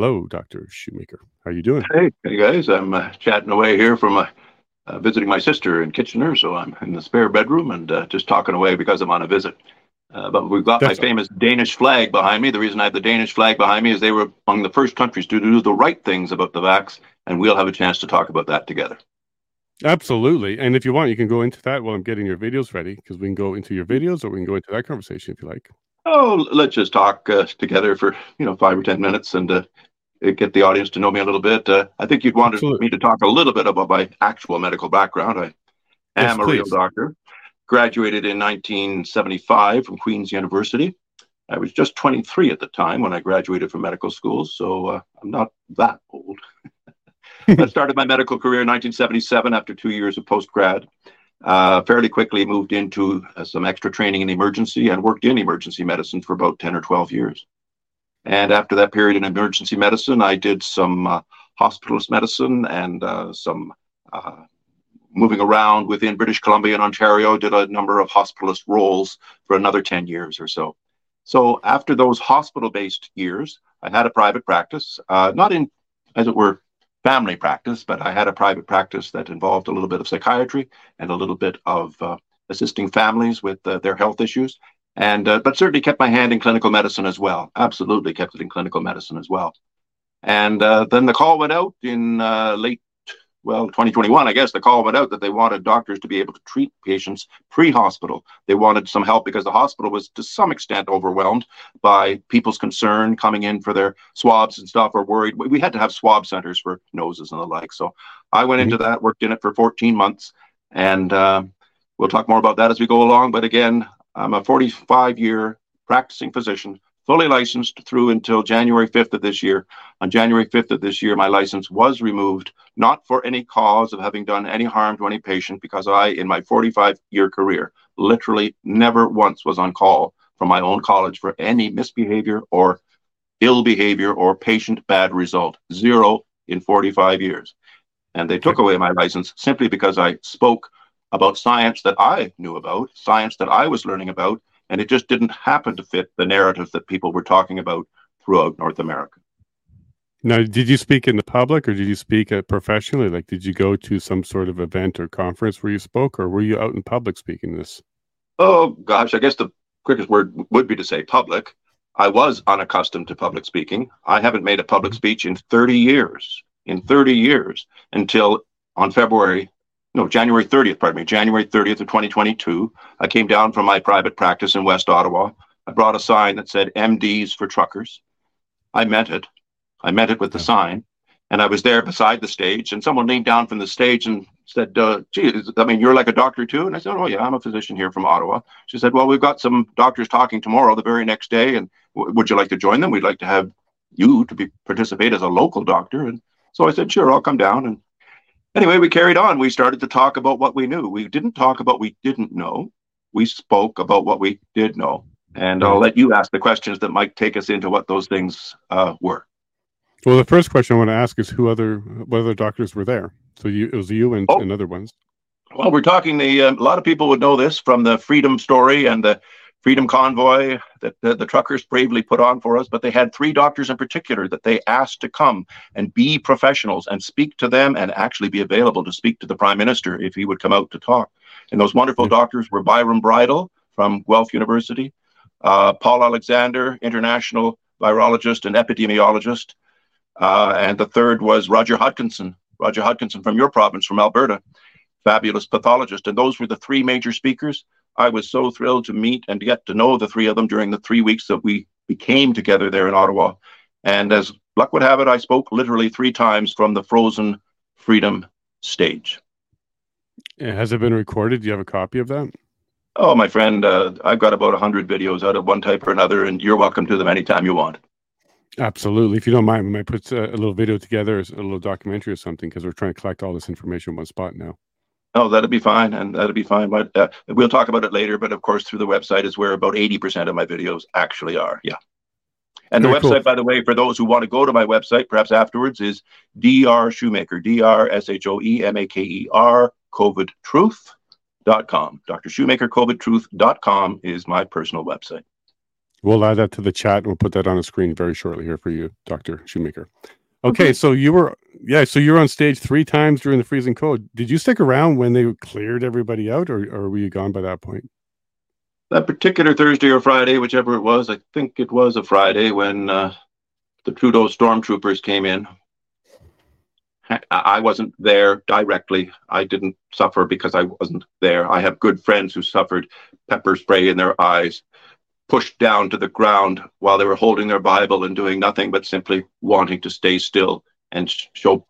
Hello, Dr. Shoemaker. How are you doing? Hey, hey guys. I'm uh, chatting away here from uh, uh, visiting my sister in Kitchener, so I'm in the spare bedroom and uh, just talking away because I'm on a visit. Uh, but we've got That's my famous Danish flag behind me. The reason I have the Danish flag behind me is they were among the first countries to do the right things about the vax, and we'll have a chance to talk about that together. Absolutely. And if you want, you can go into that while I'm getting your videos ready because we can go into your videos or we can go into that conversation if you like. Oh, let's just talk uh, together for you know five or ten minutes and uh, get the audience to know me a little bit. Uh, I think you'd wanted Absolutely. me to talk a little bit about my actual medical background. I am yes, a real doctor. Graduated in 1975 from Queen's University. I was just 23 at the time when I graduated from medical school, so uh, I'm not that old. I started my medical career in 1977 after two years of post grad. Uh, fairly quickly moved into uh, some extra training in emergency and worked in emergency medicine for about 10 or 12 years. And after that period in emergency medicine, I did some uh, hospitalist medicine and uh, some uh, moving around within British Columbia and Ontario, did a number of hospitalist roles for another 10 years or so. So after those hospital based years, I had a private practice, uh, not in, as it were, family practice, but I had a private practice that involved a little bit of psychiatry and a little bit of uh, assisting families with uh, their health issues. And uh, but certainly kept my hand in clinical medicine as well. Absolutely kept it in clinical medicine as well. And uh, then the call went out in uh, late well, 2021, I guess the call went out that they wanted doctors to be able to treat patients pre-hospital. They wanted some help because the hospital was to some extent overwhelmed by people's concern coming in for their swabs and stuff or worried. We had to have swab centers for noses and the like. So I went into that, worked in it for 14 months, and uh, we'll talk more about that as we go along. But again, I'm a 45 year practicing physician fully licensed through until January 5th of this year. On January 5th of this year, my license was removed, not for any cause of having done any harm to any patient, because I, in my 45 year career, literally never once was on call from my own college for any misbehavior or ill behavior or patient bad result. Zero in 45 years. And they took away my license simply because I spoke about science that I knew about, science that I was learning about, and it just didn't happen to fit the narrative that people were talking about throughout North America. Now, did you speak in the public or did you speak professionally? Like, did you go to some sort of event or conference where you spoke, or were you out in public speaking this? Oh, gosh, I guess the quickest word would be to say public. I was unaccustomed to public speaking. I haven't made a public mm-hmm. speech in 30 years, in 30 years, until on February no, January 30th, pardon me, January 30th of 2022. I came down from my private practice in West Ottawa. I brought a sign that said MDs for truckers. I meant it. I meant it with the sign. And I was there beside the stage, and someone leaned down from the stage and said, uh, gee, I mean, you're like a doctor too? And I said, oh, yeah, I'm a physician here from Ottawa. She said, well, we've got some doctors talking tomorrow, the very next day, and w- would you like to join them? We'd like to have you to be participate as a local doctor. And so I said, sure, I'll come down. And anyway, we carried on. We started to talk about what we knew. We didn't talk about what we didn't know. We spoke about what we did know. And I'll let you ask the questions that might take us into what those things uh, were. Well, the first question I want to ask is who other what other doctors were there? So you, it was you and, oh. and other ones. Well, we're talking the uh, a lot of people would know this from the Freedom Story and the Freedom Convoy that the, the, truckers bravely put on for us, but they had three doctors in particular that they asked to come and be professionals and speak to them and actually be available to speak to the prime minister if he would come out to talk. And those wonderful mm-hmm. doctors were Byron Bridle from Guelph University, uh, Paul Alexander, international virologist and epidemiologist, uh, and the third was Roger Hodkinson, Roger Hodkinson from your province, from Alberta, fabulous pathologist. And those were the three major speakers. I was so thrilled to meet and get to know the three of them during the three weeks that we became together there in Ottawa. And as luck would have it, I spoke literally three times from the frozen freedom stage. Has it been recorded? Do you have a copy of that? Oh, my friend, uh, I've got about 100 videos out of one type or another, and you're welcome to them anytime you want. Absolutely. If you don't mind, we might put a, uh, a little video together, a little documentary or something, because we're trying to collect all this information in one spot now. Oh, that'd be fine, and that'd be fine. But uh, we'll talk about it later. But of course, through the website is where about eighty percent of my videos actually are. Yeah. And Very the website, cool. by the way, for those who want to go to my website, perhaps afterwards, is Dr. Shoemaker, D R S H O E M A K E R, COVID Truth.com. Dr. Shoemaker, COVID Truth.com is my personal website. We'll add that to the chat and we'll put that on the screen very shortly here for you, Dr. Shoemaker. Okay, okay, so you were yeah, so you were on stage three times during the freezing cold. Did you stick around when they cleared everybody out, or, or were you gone by that point? That particular Thursday or Friday, whichever it was, I think it was a Friday when uh, the Trudeau stormtroopers came in. I wasn't there directly. I didn't suffer because I wasn't there. I have good friends who suffered pepper spray in their eyes, pushed down to the ground while they were holding their Bible and doing nothing but simply wanting to stay still and show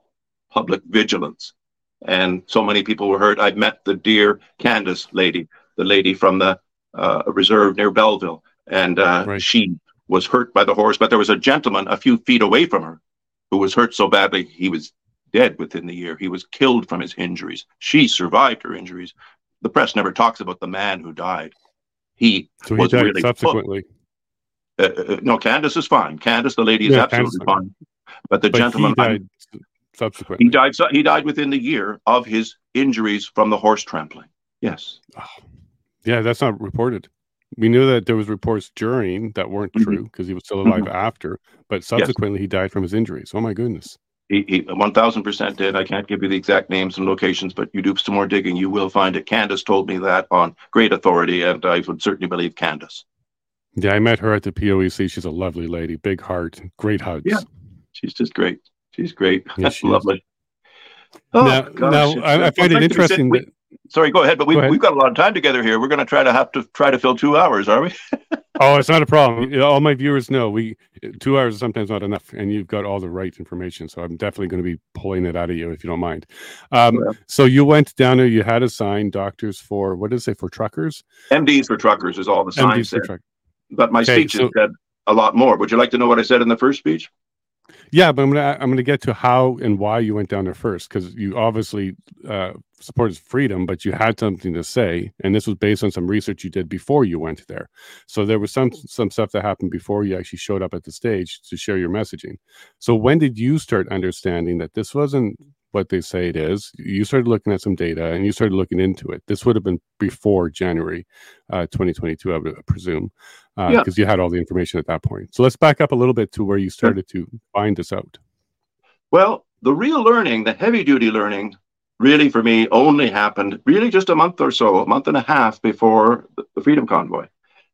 public vigilance. And so many people were hurt. I've met the dear Candice lady, the lady from the uh, reserve near Belleville, and uh, right. she was hurt by the horse. But there was a gentleman a few feet away from her who was hurt so badly he was dead within the year. He was killed from his injuries. She survived her injuries. The press never talks about the man who died. He so was he really subsequently. Uh, uh, no, Candice is fine. Candice, the lady, is yeah, absolutely fine. But the but gentleman died subsequently. He died. He died within the year of his injuries from the horse trampling. Yes. Oh, yeah, that's not reported. We knew that there was reports during that weren't mm-hmm. true because he was still alive mm-hmm. after, but subsequently yes. he died from his injuries. Oh my goodness. He, he 1000% did. I can't give you the exact names and locations, but you do some more digging, you will find it. Candice told me that on great authority, and I would certainly believe Candice. Yeah, I met her at the POEC. She's a lovely lady, big heart, great hugs. Yeah, she's just great. She's great. That's lovely. Oh, now, gosh, now I, I, find it interesting. That, sorry, go ahead. But we've, we've got a lot of time together here. We're going to try to have to try to fill two hours, are we? oh, it's not a problem. All my viewers know we two hours is sometimes not enough, and you've got all the right information. So I'm definitely going to be pulling it out of you if you don't mind. Um, yeah. So you went down there. You had a sign, doctors for what does it say for truckers? MDs for truckers is all the sign said. But my okay, speech so, said a lot more. Would you like to know what I said in the first speech? Yeah, but I'm gonna I'm gonna get to how and why you went down there first because you obviously uh, supported freedom, but you had something to say, and this was based on some research you did before you went there. So there was some some stuff that happened before you actually showed up at the stage to share your messaging. So when did you start understanding that this wasn't what they say it is? You started looking at some data and you started looking into it. This would have been before January uh, 2022, I would presume because uh, yeah. you had all the information at that point. So let's back up a little bit to where you started to find this out. Well, the real learning, the heavy duty learning, really for me only happened really just a month or so, a month and a half before the Freedom Convoy.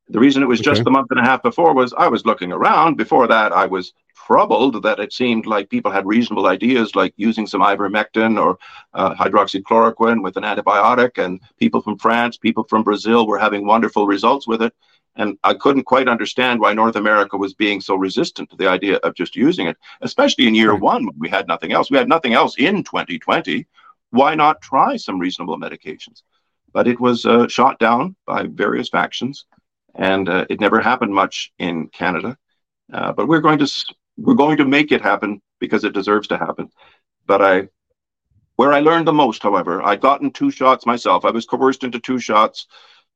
The reason it was okay. just a month and a half before was I was looking around. Before that, I was troubled that it seemed like people had reasonable ideas like using some ivermectin or uh, hydroxychloroquine with an antibiotic, and people from France, people from Brazil were having wonderful results with it. And I couldn't quite understand why North America was being so resistant to the idea of just using it, especially in year right. one when we had nothing else. We had nothing else in 2020. Why not try some reasonable medications? But it was uh, shot down by various factions, and uh, it never happened much in Canada. Uh, but we're going to we're going to make it happen because it deserves to happen. But I, where I learned the most, however, I'd gotten two shots myself. I was coerced into two shots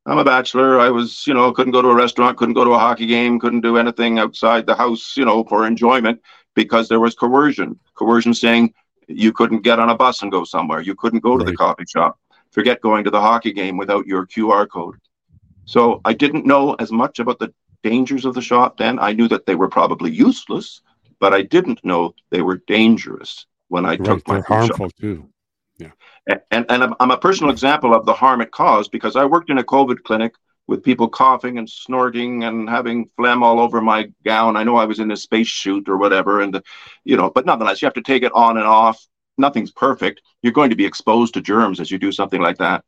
I'm a bachelor. I was, you know, couldn't go to a restaurant, couldn't go to a hockey game, couldn't do anything outside the house, you know, for enjoyment because there was coercion. Coercion saying you couldn't get on a bus and go somewhere. You couldn't go to the coffee shop. Forget going to the hockey game without your QR code. So I didn't know as much about the dangers of the shot then. I knew that they were probably useless, but I didn't know they were dangerous when I right, took my they're harmful shot. too. Yeah. And, and I'm a personal example of the harm it caused because I worked in a COVID clinic with people coughing and snorting and having phlegm all over my gown. I know I was in a space suit or whatever, and you know, but nonetheless, you have to take it on and off. Nothing's perfect. You're going to be exposed to germs as you do something like that.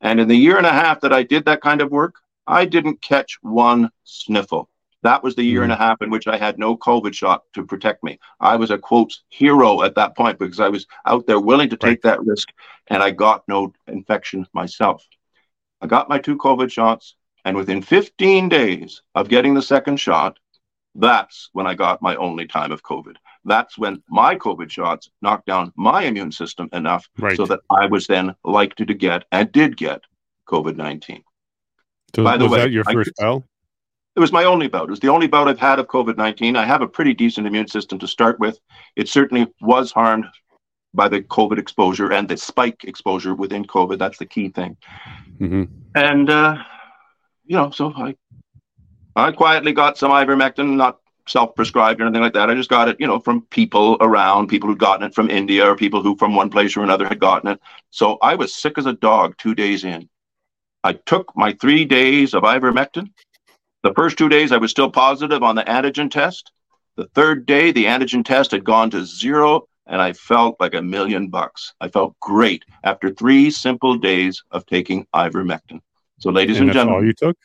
And in the year and a half that I did that kind of work, I didn't catch one sniffle. That was the year and a hmm. half in which I had no COVID shot to protect me. I was a quote hero at that point because I was out there willing to take that risk and I got no infection myself. I got my two COVID shots, and within 15 days of getting the second shot, that's when I got my only time of COVID. That's when my COVID shots knocked down my immune system enough right. so that I was then likely to get and did get COVID 19. So By the was way, that your first bout? It was my only bout. It was the only bout I've had of COVID 19. I have a pretty decent immune system to start with. It certainly was harmed by the COVID exposure and the spike exposure within COVID. That's the key thing. Mm-hmm. And, uh, you know, so I I quietly got some ivermectin, not self-prescribed or anything like that. I just got it, you know, from people around, people who'd gotten it from India or people who from one place or another had gotten it. So I was sick as a dog two days in. I took my three days of ivermectin. The first two days I was still positive on the antigen test. The third day, the antigen test had gone to zero and I felt like a million bucks. I felt great after three simple days of taking ivermectin. So, ladies and, and gentlemen, all you took?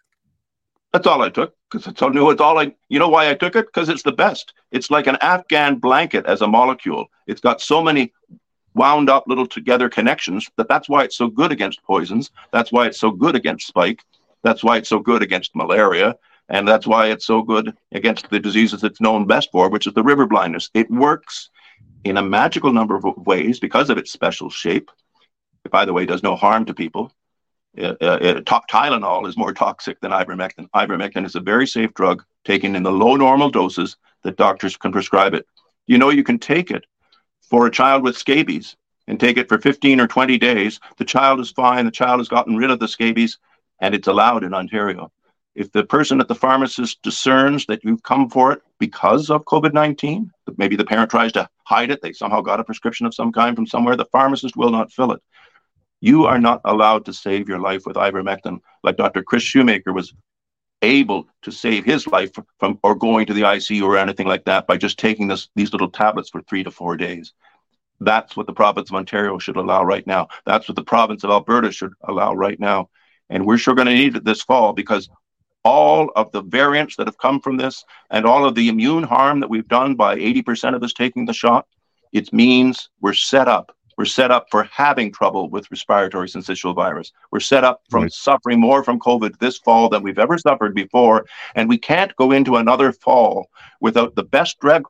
That's all I took because I knew it's all I. You know why I took it? Because it's the best. It's like an Afghan blanket as a molecule. It's got so many wound up little together connections that that's why it's so good against poisons. That's why it's so good against spike. That's why it's so good against malaria. And that's why it's so good against the diseases it's known best for, which is the river blindness. It works in a magical number of ways because of its special shape. It, by the way, does no harm to people. Uh, uh, Tylenol is more toxic than ivermectin. Ivermectin is a very safe drug taken in the low normal doses that doctors can prescribe it. You know, you can take it for a child with scabies and take it for 15 or 20 days. The child is fine. The child has gotten rid of the scabies, and it's allowed in Ontario. If the person at the pharmacist discerns that you've come for it because of COVID 19, maybe the parent tries to hide it, they somehow got a prescription of some kind from somewhere, the pharmacist will not fill it. You are not allowed to save your life with ivermectin like Dr. Chris Shoemaker was able to save his life from or going to the ICU or anything like that by just taking this these little tablets for three to four days. That's what the province of Ontario should allow right now. That's what the province of Alberta should allow right now. And we're sure going to need it this fall because all of the variants that have come from this and all of the immune harm that we've done by 80% of us taking the shot, it means we're set up. We're set up for having trouble with respiratory syncytial virus. We're set up from right. suffering more from COVID this fall than we've ever suffered before, and we can't go into another fall without the best drug,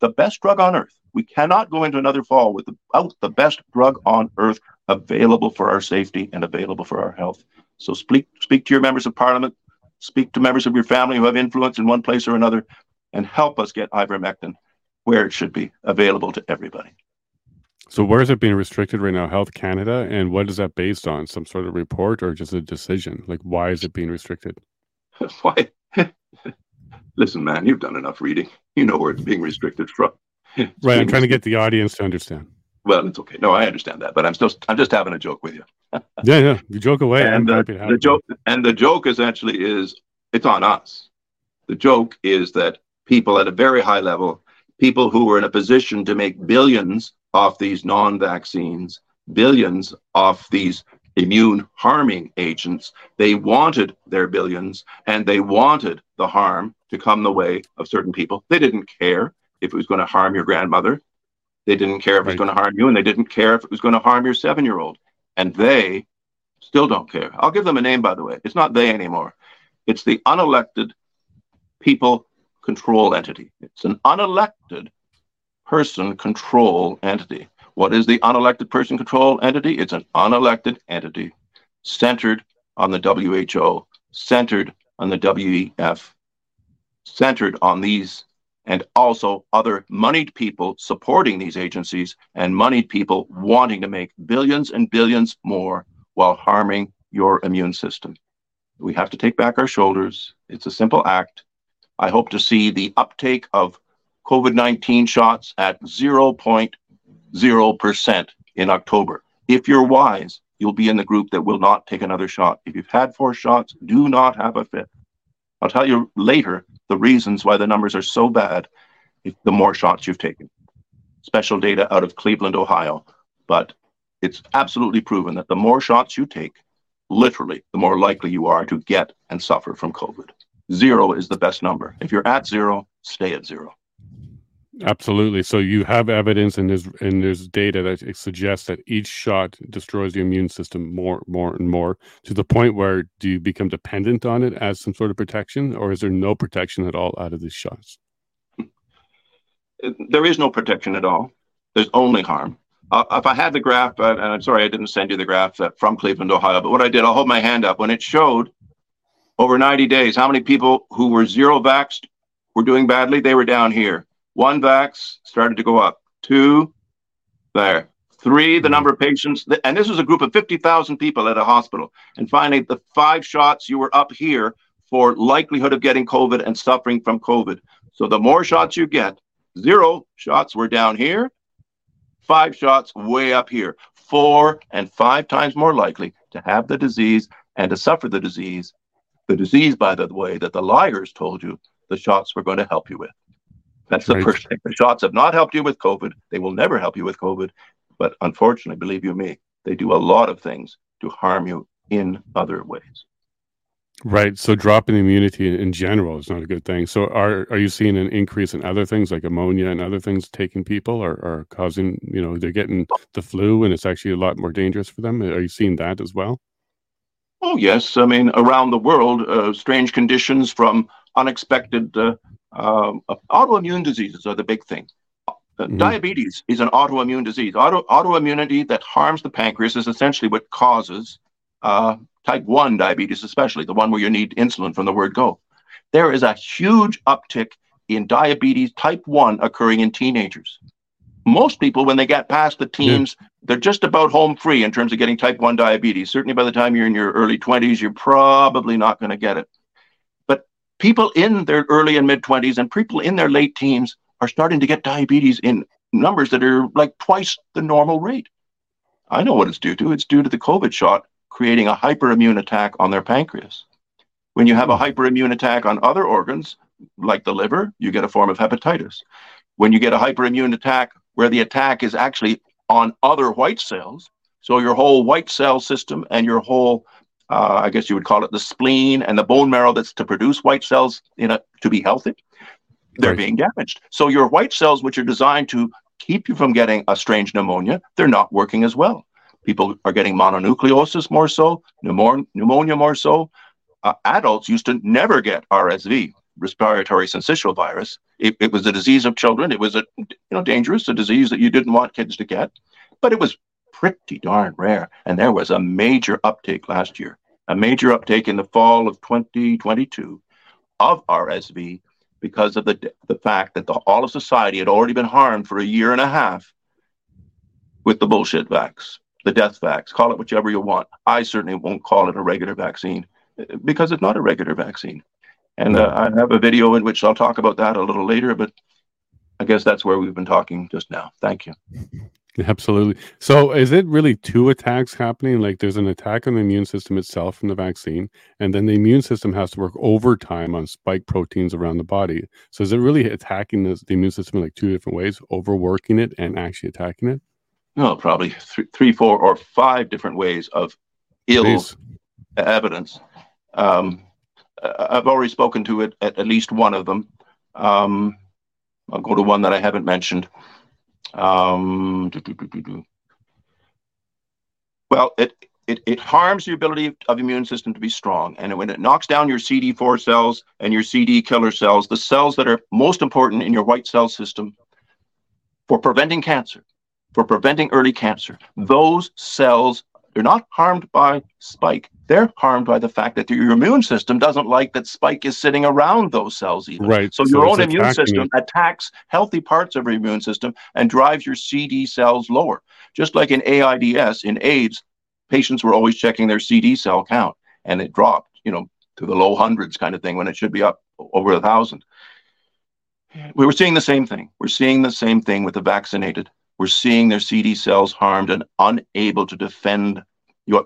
the best drug on earth. We cannot go into another fall without the best drug on earth available for our safety and available for our health. So speak speak to your members of parliament, speak to members of your family who have influence in one place or another, and help us get ivermectin where it should be available to everybody. So, where is it being restricted right now? Health Canada, and what is that based on? Some sort of report or just a decision? Like, why is it being restricted? why? Listen, man, you've done enough reading. You know where it's being restricted from. Right. I'm trying to get the audience to understand. Well, it's okay. No, I understand that, but I'm still I'm just having a joke with you. yeah, yeah. You joke away. And uh, the joke and the joke is actually is it's on us. The joke is that people at a very high level, people who were in a position to make billions off these non-vaccines, billions off these immune harming agents, they wanted their billions and they wanted the harm to come the way of certain people. They didn't care if it was going to harm your grandmother. They didn't care if right. it was going to harm you, and they didn't care if it was going to harm your seven year old. And they still don't care. I'll give them a name, by the way. It's not they anymore, it's the unelected people control entity. It's an unelected person control entity. What is the unelected person control entity? It's an unelected entity centered on the WHO, centered on the WEF, centered on these and also other moneyed people supporting these agencies and moneyed people wanting to make billions and billions more while harming your immune system. We have to take back our shoulders. It's a simple act. I hope to see the uptake of COVID 19 shots at 0.0% in October. If you're wise, you'll be in the group that will not take another shot. If you've had four shots, do not have a fifth. I'll tell you later the reasons why the numbers are so bad if the more shots you've taken. Special data out of Cleveland, Ohio. But it's absolutely proven that the more shots you take, literally, the more likely you are to get and suffer from COVID. Zero is the best number. If you're at zero, stay at zero. Absolutely. So you have evidence and there's and there's data that suggests that each shot destroys the immune system more, more and more to the point where do you become dependent on it as some sort of protection, or is there no protection at all out of these shots? There is no protection at all. There's only harm. Uh, if I had the graph, uh, and I'm sorry I didn't send you the graph uh, from Cleveland, Ohio, but what I did, I'll hold my hand up when it showed over 90 days how many people who were zero vaxxed were doing badly. They were down here one vax started to go up. Two, there. Three, the hmm. number of patients, and this was a group of 50,000 people at a hospital. And finally, the five shots, you were up here. for likelihood of getting COVID and suffering from COVID. So the more shots you get, zero shots were down here, five shots way up here, four and five times more likely to have the disease and to suffer the disease. The disease, by the way, that the liars told you the shots were going to help you with. That's the right. first thing. The shots have not helped you with COVID. They will never help you with COVID. But unfortunately, believe you me, they do a lot of things to harm you in other ways. Right. So dropping immunity in general is not a good thing. So are are you seeing an increase in other things like pneumonia and other things taking people or, or causing, you know, they're getting the flu and it's actually a lot more dangerous for them? Are you seeing that as well? Oh, yes. I mean, around the world, uh, strange conditions from unexpected uh, um, autoimmune diseases are the big thing. Uh, mm-hmm. Diabetes is an autoimmune disease. Auto, autoimmunity that harms the pancreas is essentially what causes uh, type 1 diabetes, especially the one where you need insulin from the word go. There is a huge uptick in diabetes type 1 occurring in teenagers. Most people, when they get past the teens, yeah. they're just about home free in terms of getting type 1 diabetes. Certainly by the time you're in your early 20s, you're probably not going to get it. People in their early and mid 20s and people in their late teens are starting to get diabetes in numbers that are like twice the normal rate. I know what it's due to. It's due to the COVID shot creating a hyperimmune attack on their pancreas. When you have a hyperimmune attack on other organs, like the liver, you get a form of hepatitis. When you get a hyperimmune attack where the attack is actually on other white cells, so your whole white cell system and your whole, uh, I guess you would call it the spleen and the bone marrow that's to produce white cells in a, to be healthy, they're right. being damaged. So your white cells, which are designed to keep you from getting a strange pneumonia, they're not working as well. People are getting mononucleosis more so, pneumonia more so. Uh, adults used to never get RSV, respiratory syncytial virus. It, it, was a disease of children. It was a you know dangerous, a disease that you didn't want kids to get, but it was pretty darn rare. And there was a major uptake last year, a major uptake in the fall of 2022 of RSV because of the the fact that the, all of society had already been harmed for a year and a half with the bullshit vax the death vax, call it whichever you want. I certainly won't call it a regular vaccine because it's not a regular vaccine. And uh, I have a video in which I'll talk about that a little later, but I guess that's where we've been talking just now. Thank you. Absolutely. So, is it really two attacks happening? Like, there's an attack on the immune system itself from the vaccine, and then the immune system has to work overtime on spike proteins around the body. So, is it really attacking the, the immune system in like two different ways, overworking it and actually attacking it? no, probably th- three, four, or five different ways of ill Please. evidence. Um, I've already spoken to it at, at least one of them. Um, I'll go to one that I haven't mentioned. Um, well, it, it, it harms the ability of immune system to be strong. And when it knocks down your CD4 cells and your CD killer cells, the cells that are most important in your white cell system for preventing cancer, for preventing early cancer. Those cells are not harmed by spike. They're harmed by the fact that your immune system doesn't like that spike is sitting around those cells even. Right. So, so your own immune system it. attacks healthy parts of your immune system and drives your CD cells lower. Just like in AIDS, in AIDS, patients were always checking their CD cell count and it dropped, you know, to the low hundreds kind of thing when it should be up over a thousand. We were seeing the same thing. We're seeing the same thing with the vaccinated we're seeing their CD cells harmed and unable to defend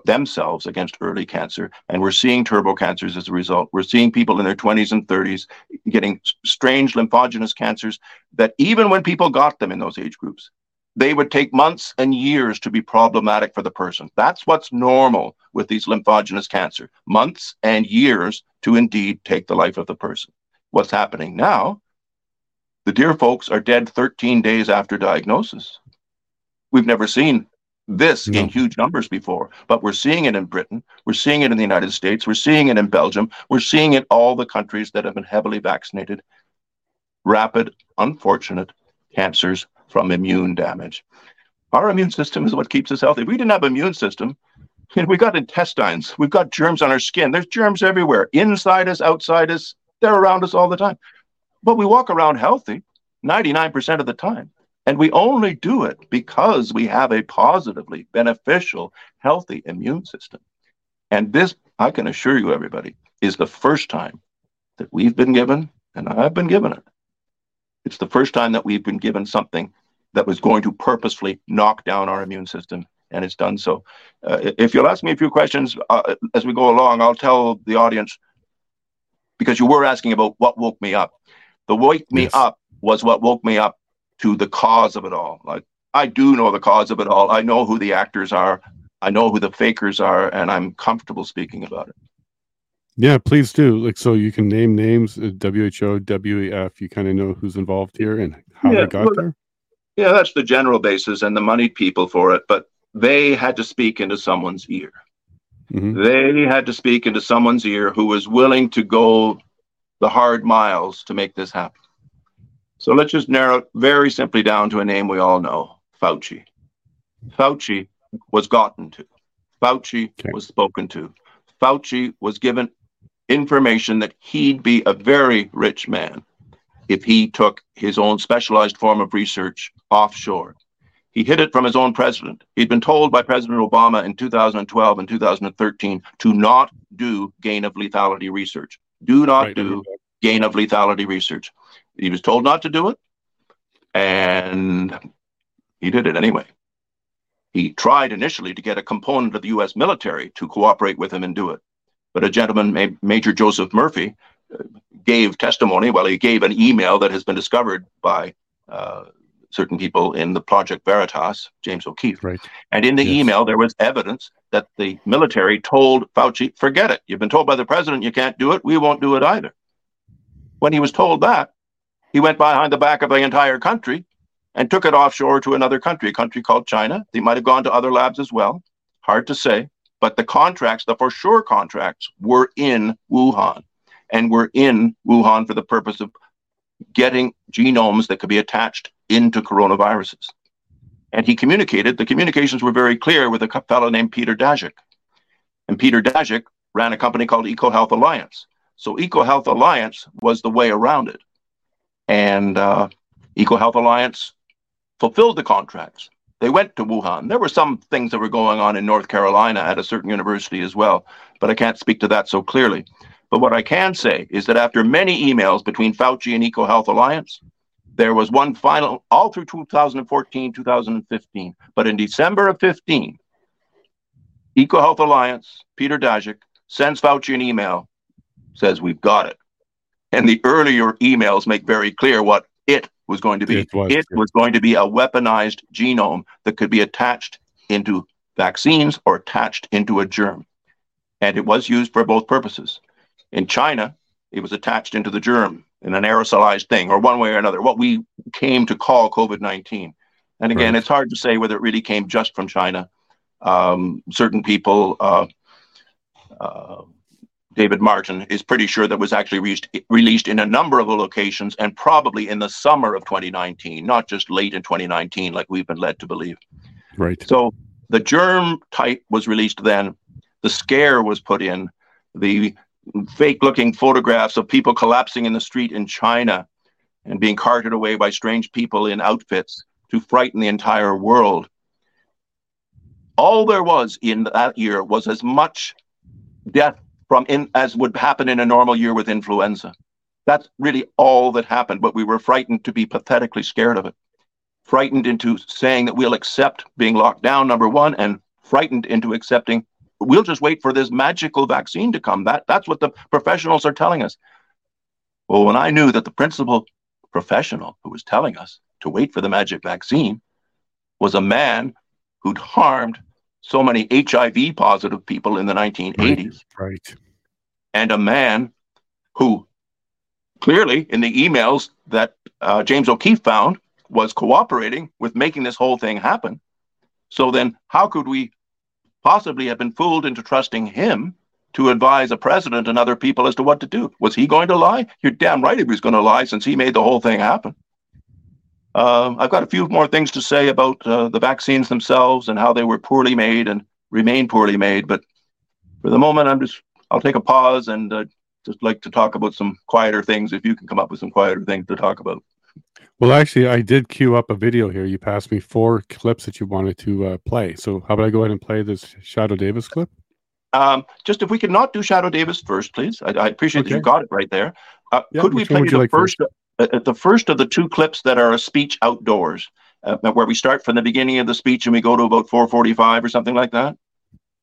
themselves against early cancer. And we're seeing turbo cancers as a result. We're seeing people in their 20s and 30s getting strange lymphogenous cancers that even when people got them in those age groups, they would take months and years to be problematic for the person. That's what's normal with these lymphogenous cancer months and years to indeed take the life of the person. What's happening now the dear folks are dead 13 days after diagnosis. We've never seen this no. in huge numbers before, but we're seeing it in Britain. We're seeing it in the United States. We're seeing it in Belgium. We're seeing it all the countries that have been heavily vaccinated. Rapid, unfortunate cancers from immune damage. Our immune system is what keeps us healthy. If we didn't have an immune system, we've got intestines, we've got germs on our skin. There's germs everywhere, inside us, outside us. They're around us all the time. But we walk around healthy 99% of the time. And we only do it because we have a positively beneficial, healthy immune system. And this, I can assure you, everybody, is the first time that we've been given, and I've been given it. It's the first time that we've been given something that was going to purposefully knock down our immune system, and it's done so. Uh, if you'll ask me a few questions uh, as we go along, I'll tell the audience because you were asking about what woke me up. The wake me yes. up was what woke me up to the cause of it all. Like I do know the cause of it all. I know who the actors are. I know who the fakers are, and I'm comfortable speaking about it. Yeah, please do. Like, so you can name names, uh, WHO, WEF. You kind of know who's involved here and how yeah, they got well, there. Yeah, that's the general basis and the moneyed people for it. But they had to speak into someone's ear. Mm-hmm. They had to speak into someone's ear who was willing to go the hard miles to make this happen. So let's just narrow it very simply down to a name we all know Fauci. Fauci was gotten to, Fauci okay. was spoken to, Fauci was given information that he'd be a very rich man if he took his own specialized form of research offshore. He hid it from his own president. He'd been told by President Obama in 2012 and 2013 to not do gain of lethality research. Do not right, do gain of lethality research. He was told not to do it, and he did it anyway. He tried initially to get a component of the U.S. military to cooperate with him and do it. But a gentleman, Major Joseph Murphy, uh, gave testimony. Well, he gave an email that has been discovered by uh, certain people in the Project Veritas, James O'Keefe. Right. And in the yes. email, there was evidence that the military told Fauci, forget it. You've been told by the president you can't do it. We won't do it either. When he was told that, he went behind the back of the entire country and took it offshore to another country, a country called China. They might have gone to other labs as well. Hard to say. But the contracts, the for sure contracts, were in Wuhan and were in Wuhan for the purpose of getting genomes that could be attached into coronaviruses. And he communicated, the communications were very clear with a fellow named Peter Daszak. And Peter Daszak ran a company called EcoHealth Alliance. So EcoHealth Alliance was the way around it. And uh, EcoHealth Alliance fulfilled the contracts. They went to Wuhan. There were some things that were going on in North Carolina at a certain university as well, but I can't speak to that so clearly. But what I can say is that after many emails between Fauci and EcoHealth Alliance, there was one final all through 2014, 2015. But in December of 15, EcoHealth Alliance, Peter Daszak, sends Fauci an email, says, We've got it. And the earlier emails make very clear what it was going to be. It, was, it was going to be a weaponized genome that could be attached into vaccines or attached into a germ. And it was used for both purposes. In China, it was attached into the germ in an aerosolized thing or one way or another, what we came to call COVID 19. And again, right. it's hard to say whether it really came just from China. Um, certain people, uh, uh, David Martin is pretty sure that was actually reached, released in a number of locations and probably in the summer of 2019, not just late in 2019, like we've been led to believe. Right. So the germ type was released then. The scare was put in. The fake looking photographs of people collapsing in the street in China and being carted away by strange people in outfits to frighten the entire world. All there was in that year was as much death from in as would happen in a normal year with influenza. That's really all that happened, but we were frightened to be pathetically scared of it. Frightened into saying that we'll accept being locked down, number one, and frightened into accepting we'll just wait for this magical vaccine to come. That that's what the professionals are telling us. Well, when I knew that the principal professional who was telling us to wait for the magic vaccine was a man who'd harmed so many HIV positive people in the 1980s. Right. right. And a man who clearly in the emails that uh, James O'Keefe found was cooperating with making this whole thing happen. So then, how could we possibly have been fooled into trusting him to advise a president and other people as to what to do? Was he going to lie? You're damn right he was going to lie since he made the whole thing happen. Uh, I've got a few more things to say about uh, the vaccines themselves and how they were poorly made and remain poorly made. But for the moment, I'm just I'll take a pause and uh, just like to talk about some quieter things. If you can come up with some quieter things to talk about. Well, actually, I did queue up a video here. You passed me four clips that you wanted to uh, play. So, how about I go ahead and play this Shadow Davis clip? Um, just if we could not do Shadow Davis first, please. I, I appreciate okay. that you got it right there. Uh, yeah, could we play the like first, uh, uh, the first of the two clips that are a speech outdoors, uh, where we start from the beginning of the speech and we go to about 4:45 or something like that?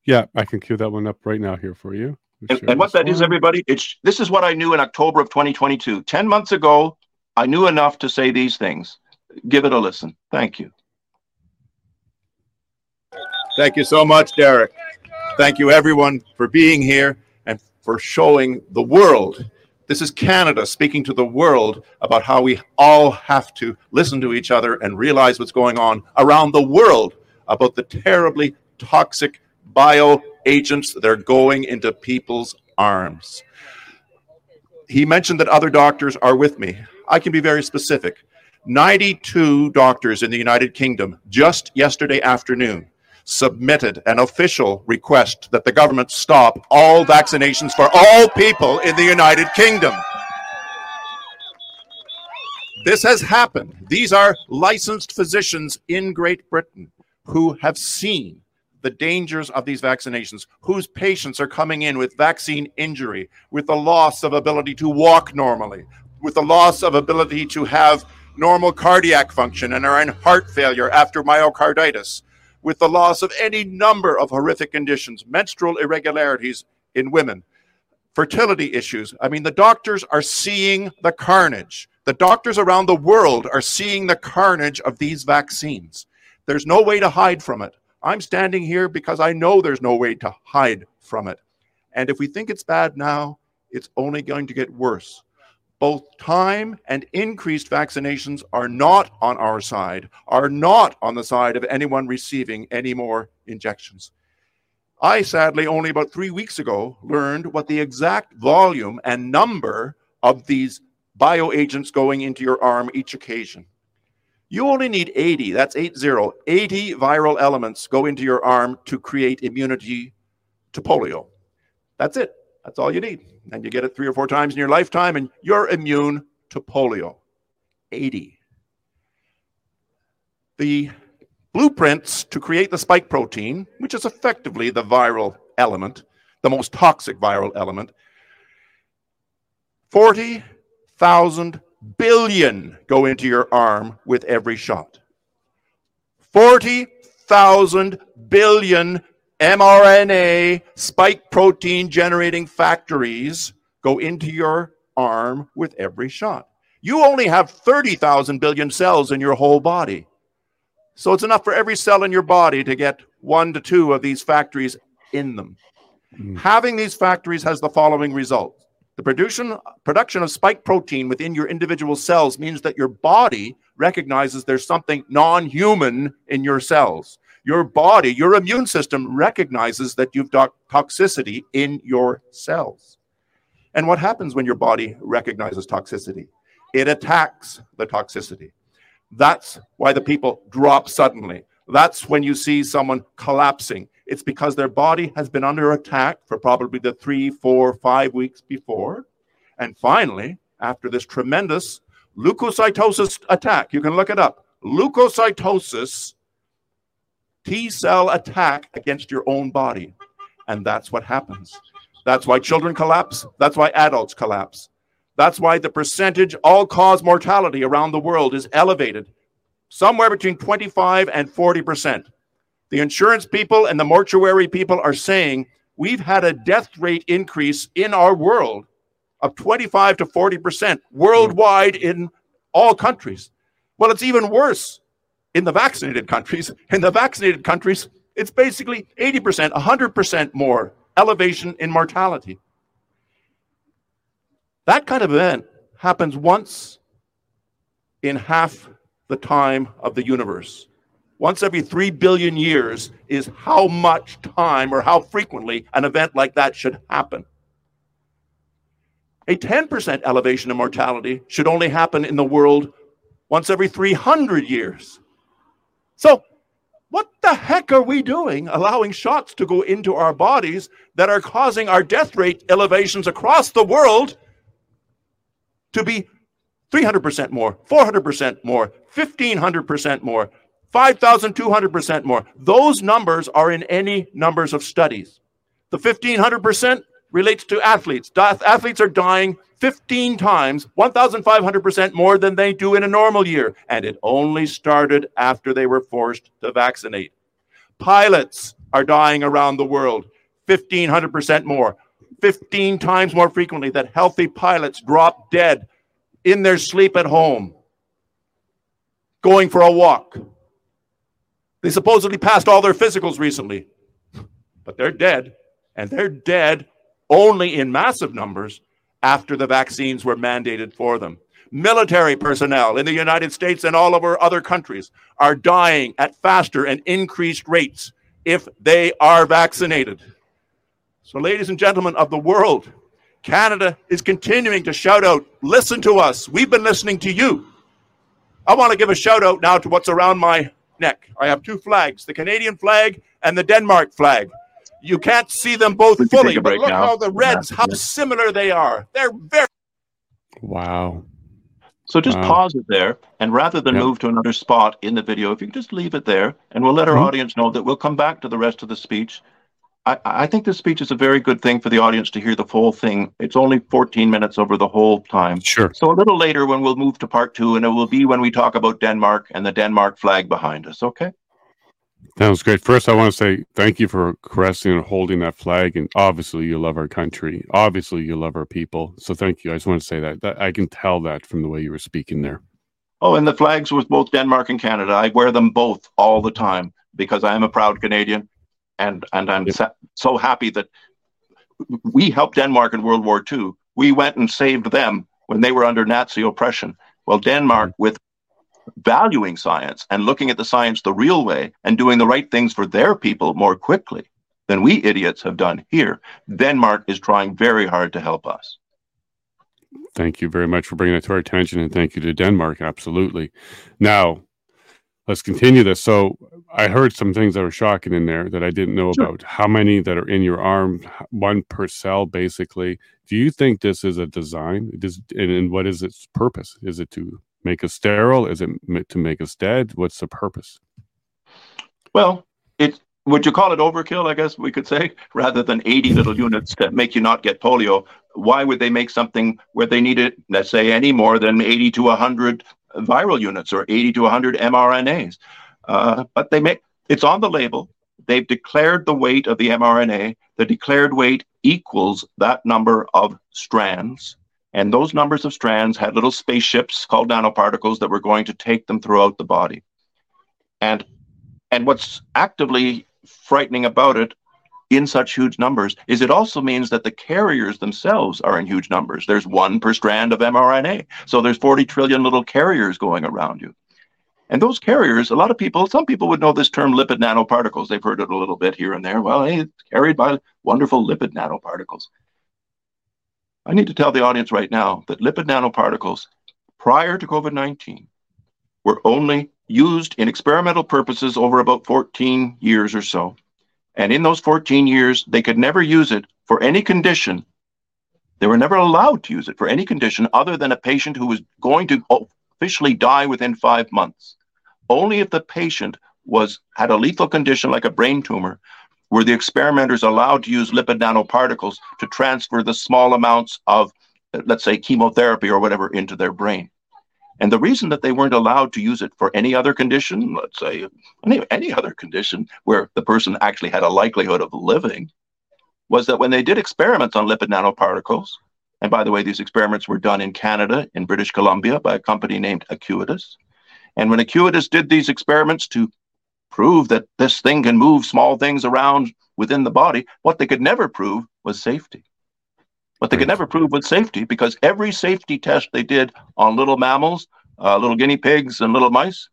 Yeah, I can cue that one up right now here for you. And, and, what that one. is, everybody, it's this is what I knew in October of 2022. Ten months ago, I knew enough to say these things. Give it a listen. Thank you. Thank you so much, Derek. Thank you, everyone, for being here and for showing the world. This is Canada speaking to the world about how we all have to listen to each other and realize what's going on around the world about the terribly toxic bio agents that are going into people's arms. He mentioned that other doctors are with me. I can be very specific. 92 doctors in the United Kingdom just yesterday afternoon submitted an official request that the government stop all vaccinations for all people in the United Kingdom. This has happened. These are licensed physicians in Great Britain who have seen the dangers of these vaccinations, whose patients are coming in with vaccine injury, with the loss of ability to walk normally, with the loss of ability to have normal cardiac function and are in heart failure after myocarditis, with the loss of any number of horrific conditions, menstrual irregularities in women, fertility issues. I mean, the doctors are seeing the carnage. The doctors around the world are seeing the carnage of these vaccines. There's no way to hide from it. I'm standing here because I know there's no way to hide from it. And if we think it's bad now, it's only going to get worse both time and increased vaccinations are not on our side, are not on the side of anyone receiving any more injections. I sadly, only about three weeks ago, learned what the exact volume and number of these bioagents going into your arm each occasion. You only need 80, that's 80, 80 viral elements go into your arm to create immunity to polio. That's it. That's all you need. And you get it three or four times in your lifetime, and you're immune to polio. 80. The blueprints to create the spike protein, which is effectively the viral element, the most toxic viral element, 40,000 billion go into your arm with every shot. 40,000 billion mRNA spike protein generating factories go into your arm with every shot. You only have 30,000 billion cells in your whole body. So it's enough for every cell in your body to get one to two of these factories in them. Mm. Having these factories has the following result. The production, production of spike protein within your individual cells means that your body recognizes there's something non human in your cells your body, your immune system recognizes that you've got toxicity in your cells. And what happens when your body recognizes toxicity? It attacks the toxicity. That's why the people drop suddenly. That's when you see someone collapsing. It's because their body has been under attack for probably the three, four, five weeks before. And finally, after this tremendous leukocytosis attack, you can look it up. Leukocytosis T cell attack against your own body. And that's what happens. That's why children collapse. That's why adults collapse. That's why the percentage all cause mortality around the world is elevated, somewhere between 25 and 40%. The insurance people and the mortuary people are saying we've had a death rate increase in our world of 25 to 40% worldwide in all countries. Well, it's even worse in the vaccinated countries. In the vaccinated countries, it's basically 80%, 100% more elevation in mortality. That kind of event happens once in half the time of the universe. Once every 3 billion years is how much time or how frequently an event like that should happen. A 10% elevation in mortality should only happen in the world once every 300 years. So, what the heck are we doing allowing shots to go into our bodies that are causing our death rate elevations across the world to be 300% more, 400% more, 1500% more, 5200% more? Those numbers are in any numbers of studies. The 1500% relates to athletes. Athletes are dying 15 times, 1,500% more than they do in a normal year. And it only started after they were forced to vaccinate. Pilots are dying around the world 1,500% more, 15 times more frequently that healthy pilots drop dead in their sleep at home, going for a walk. They supposedly passed all their physicals recently, but they're dead. And they're dead only in massive numbers after the vaccines were mandated for them. Military personnel in the United States and all over other countries are dying at faster and increased rates if they are vaccinated. So, ladies and gentlemen of the world, Canada is continuing to shout out, listen to us. We've been listening to you. I want to give a shout out now to what's around my neck. I have two flags the Canadian flag and the Denmark flag. You can't see them both we fully, but look now. how the reds, yeah. how similar they are. They're very. Wow. So just wow. pause it there, and rather than yep. move to another spot in the video, if you can just leave it there, and we'll let our mm-hmm. audience know that we'll come back to the rest of the speech. I, I think this speech is a very good thing for the audience to hear the full thing. It's only 14 minutes over the whole time. Sure. So a little later, when we'll move to part two, and it will be when we talk about Denmark and the Denmark flag behind us. Okay. That was great. First, I want to say thank you for caressing and holding that flag. And obviously, you love our country. Obviously, you love our people. So, thank you. I just want to say that, that I can tell that from the way you were speaking there. Oh, and the flags with both Denmark and Canada. I wear them both all the time because I am a proud Canadian, and and I'm yep. so happy that we helped Denmark in World War II. We went and saved them when they were under Nazi oppression. Well, Denmark, mm-hmm. with valuing science and looking at the science the real way and doing the right things for their people more quickly than we idiots have done here, Denmark is trying very hard to help us. Thank you very much for bringing that to our attention, and thank you to Denmark. Absolutely. Now, let's continue this. So, I heard some things that were shocking in there that I didn't know sure. about. How many that are in your arm? One per cell, basically. Do you think this is a design? Does, and, and what is its purpose? Is it to make us sterile? Is it to make us dead? What's the purpose? Well, it would you call it overkill? I guess we could say, rather than 80 little units that make you not get polio. Why would they make something where they needed, let's say, any more than 80 to 100 viral units or 80 to 100 mRNAs? Uh, but they make it's on the label. They've declared the weight of the mRNA. The declared weight equals that number of strands and those numbers of strands had little spaceships called nanoparticles that were going to take them throughout the body. And and what's actively frightening about it in such huge numbers is it also means that the carriers themselves are in huge numbers. There's one per strand of mRNA. So there's 40 trillion little carriers going around you. And those carriers, a lot of people, some people would know this term lipid nanoparticles. They've heard it a little bit here and there. Well, hey, it's carried by wonderful lipid nanoparticles. I need to tell the audience right now that lipid nanoparticles prior to COVID 19 were only used in experimental purposes over about 14 years or so. And in those 14 years, they could never use it for any condition. They were never allowed to use it for any condition other than a patient who was going to officially die within five months. Only if the patient was had a lethal condition like a brain tumor were the experimenters allowed to use lipid nanoparticles to transfer the small amounts of, let's say, chemotherapy or whatever into their brain. And the reason that they weren't allowed to use it for any other condition, let's say any, any other condition where the person actually had a likelihood of living, was that when they did experiments on lipid nanoparticles, and by the way, these experiments were done in Canada, in British Columbia, by a company named Acuitas. And when Acuitas did these experiments to prove that this thing can move small things around within the body. What they could never prove was safety. What they could never prove was safety because every safety test they did on little mammals, uh, little guinea pigs, and little mice,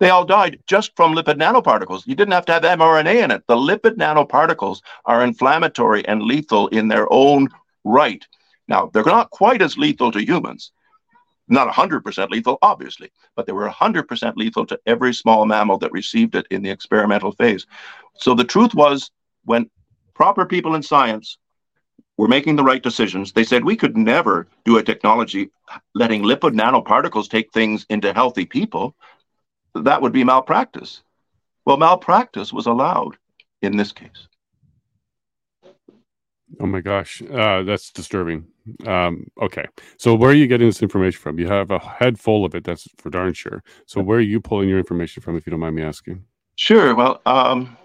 they all died just from lipid nanoparticles. You didn't have to have mRNA in it. The lipid nanoparticles are inflammatory and lethal in their own right. Now, they're not quite as lethal to humans, not 100% lethal, obviously, but they were 100% lethal to every small mammal that received it in the experimental phase. So the truth was, when proper people in science were making the right decisions, they said we could never do a technology letting lipid nanoparticles take things into healthy people. That would be malpractice. Well, malpractice was allowed in this case. Oh my gosh, uh, that's disturbing. Um, okay, so where are you getting this information from? You have a head full of it. That's for darn sure. So where are you pulling your information from, if you don't mind me asking? Sure. Well, um,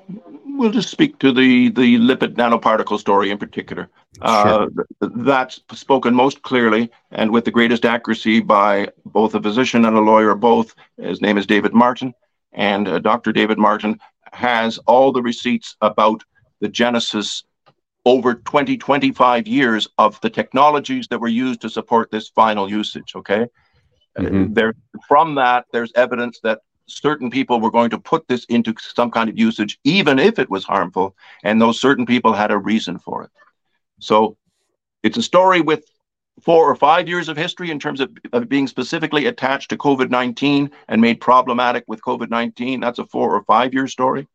we'll just speak to the the lipid nanoparticle story in particular. Uh, that's spoken most clearly and with the greatest accuracy by both a physician and a lawyer. Both. His name is David Martin, and uh, Dr. David Martin has all the receipts about the genesis over 20, 25 years of the technologies that were used to support this final usage. Okay. Mm-hmm. There, from that, there's evidence that certain people were going to put this into some kind of usage, even if it was harmful, and those certain people had a reason for it. So it's a story with four or five years of history in terms of, of being specifically attached to COVID 19 and made problematic with COVID 19. That's a four or five year story.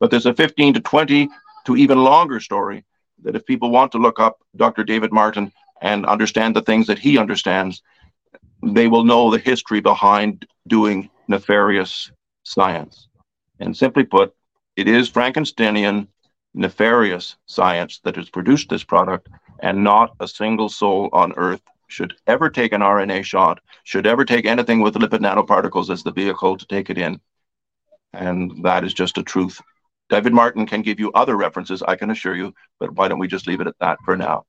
But there's a 15 to 20 to even longer story that if people want to look up Dr. David Martin and understand the things that he understands, they will know the history behind doing nefarious science. And simply put, it is Frankensteinian, nefarious science that has produced this product, and not a single soul on earth should ever take an RNA shot, should ever take anything with lipid nanoparticles as the vehicle to take it in. And that is just a truth. David Martin can give you other references, I can assure you, but why don't we just leave it at that for now?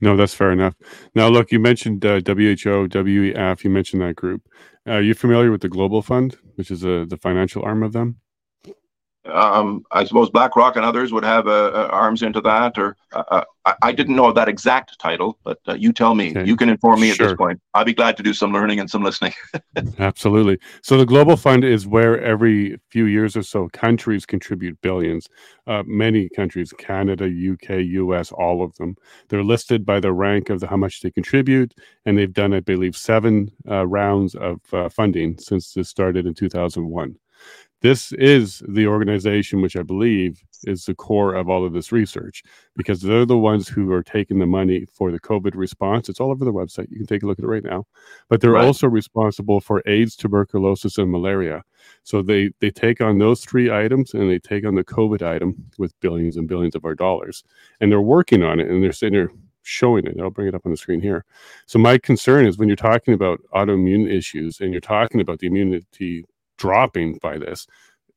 No, that's fair enough. Now, look, you mentioned uh, WHO, WEF. You mentioned that group. Uh, are you familiar with the Global Fund, which is uh, the financial arm of them? Um, I suppose BlackRock and others would have uh, uh, arms into that, or uh, uh I, I, didn't know of that exact title, but uh, you tell me. Okay. You can inform me sure. at this point. I'll be glad to do some learning and some listening. Absolutely. So the Global Fund is where every few years or so countries contribute billions. Uh, many countries, Canada, UK, US, all of them. They're listed by the rank of the, how much they contribute, and they've done, I believe, seven rounds of funding since this started in 2001 this is the organization which I believe is the core of all of this research because they're the ones who are taking the money for the COVID response. It's all over the website. You can take a look at it right now. But they're right. also responsible for AIDS, tuberculosis, and malaria. So they they take on those three items and they take on the COVID item with billions and billions of our dollars. And they're working on it and they're sitting there showing it. I'll bring it up on the screen here. So my concern is when you're talking about autoimmune issues and you're talking about the immunity dropping by this.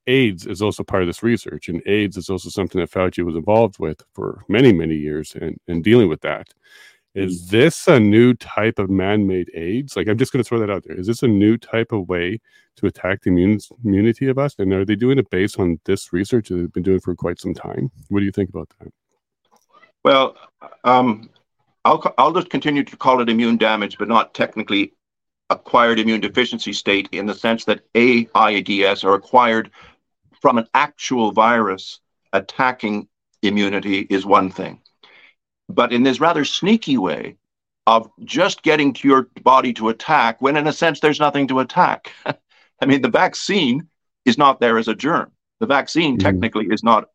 AIDS is also part of this research, and AIDS is also something that Fauci was involved with for many, many years and, and dealing with that. Is mm. this a new type of man made AIDS? Like, I'm just going to throw that out there. Is this a new type of way to attack the immune, immunity of us? And are they doing it based on this research that they've been doing for quite some time? What do you think about that? Well, um, I'll, I'll just continue to call it immune damage, but not technically acquired immune deficiency state in the sense that AIDS are acquired from an actual virus attacking immunity is one thing. But in this rather sneaky way of just getting to your body to attack, when in a sense there's nothing to attack. I mean, the vaccine is not there as a germ. The vaccine mm technically is not,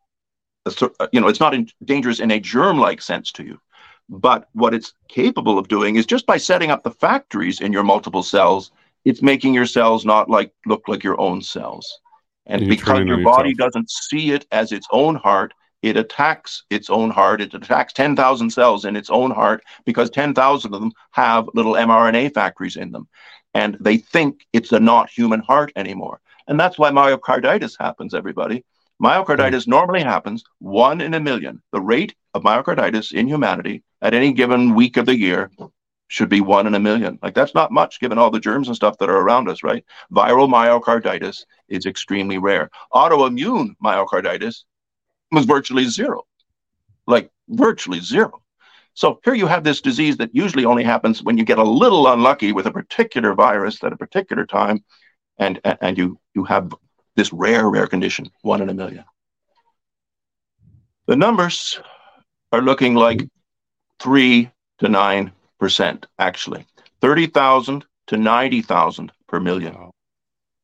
a, you know, it's not in, dangerous in a germ-like sense to you. But what it's capable of doing is just by setting up the factories in your multiple cells, it's making your cells not like look like your own cells. And, because your body yourself. doesn't see it as its own heart, it attacks its own heart. It attacks 10,000 cells in its own heart because 10,000 of them have little mRNA factories in them. And they think it's a not human heart anymore. And that's why myocarditis happens, everybody. Myocarditis mm. normally happens one in a million. The rate of myocarditis in humanity at any given week of the year should be one in a million. Like that's not much given all the germs and stuff that are around us, right? Viral myocarditis is extremely rare. Autoimmune myocarditis was virtually zero, like virtually zero. So here you have this disease that usually only happens when you get a little unlucky with a particular virus at a particular time, and and you you have this rare rare condition, one in a million. The numbers are looking like three to nine percent, actually. 30,000 to 90,000 per million wow.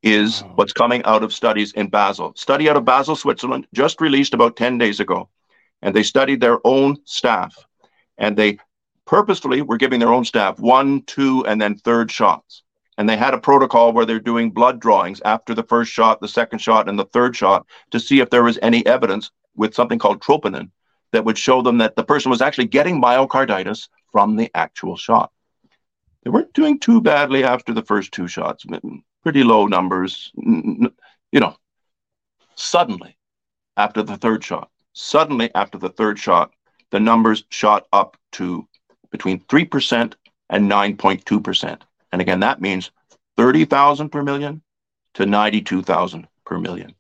is wow. what's coming out of studies in Basel. Study out of Basel, Switzerland, just released about 10 days ago. And they studied their own staff. And they purposefully were giving their own staff one, two, and then third shots. And they had a protocol where they're doing blood drawings after the first shot, the second shot, and the third shot to see if there was any evidence with something called troponin that would show them that the person was actually getting myocarditis from the actual shot. They weren't doing too badly after the first two shots, pretty low numbers. You know, suddenly, after the third shot, suddenly after the third shot, the numbers shot up to between 3% and 9.2%. And again, that means 30,000 per million to 92,000 per million.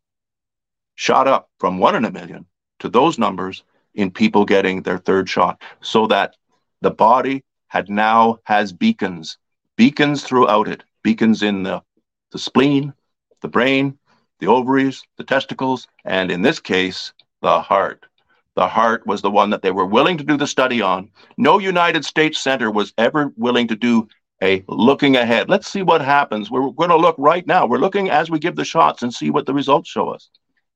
Shot up from one in a million to those numbers in people getting their third shot so that the body had now has beacons, beacons throughout it, beacons in the, the spleen, the brain, the ovaries, the testicles, and in this case, the heart. The heart was the one that they were willing to do the study on. No United States center was ever willing to do a looking ahead. Let's see what happens. We're going to look right now. We're looking as we give the shots and see what the results show us.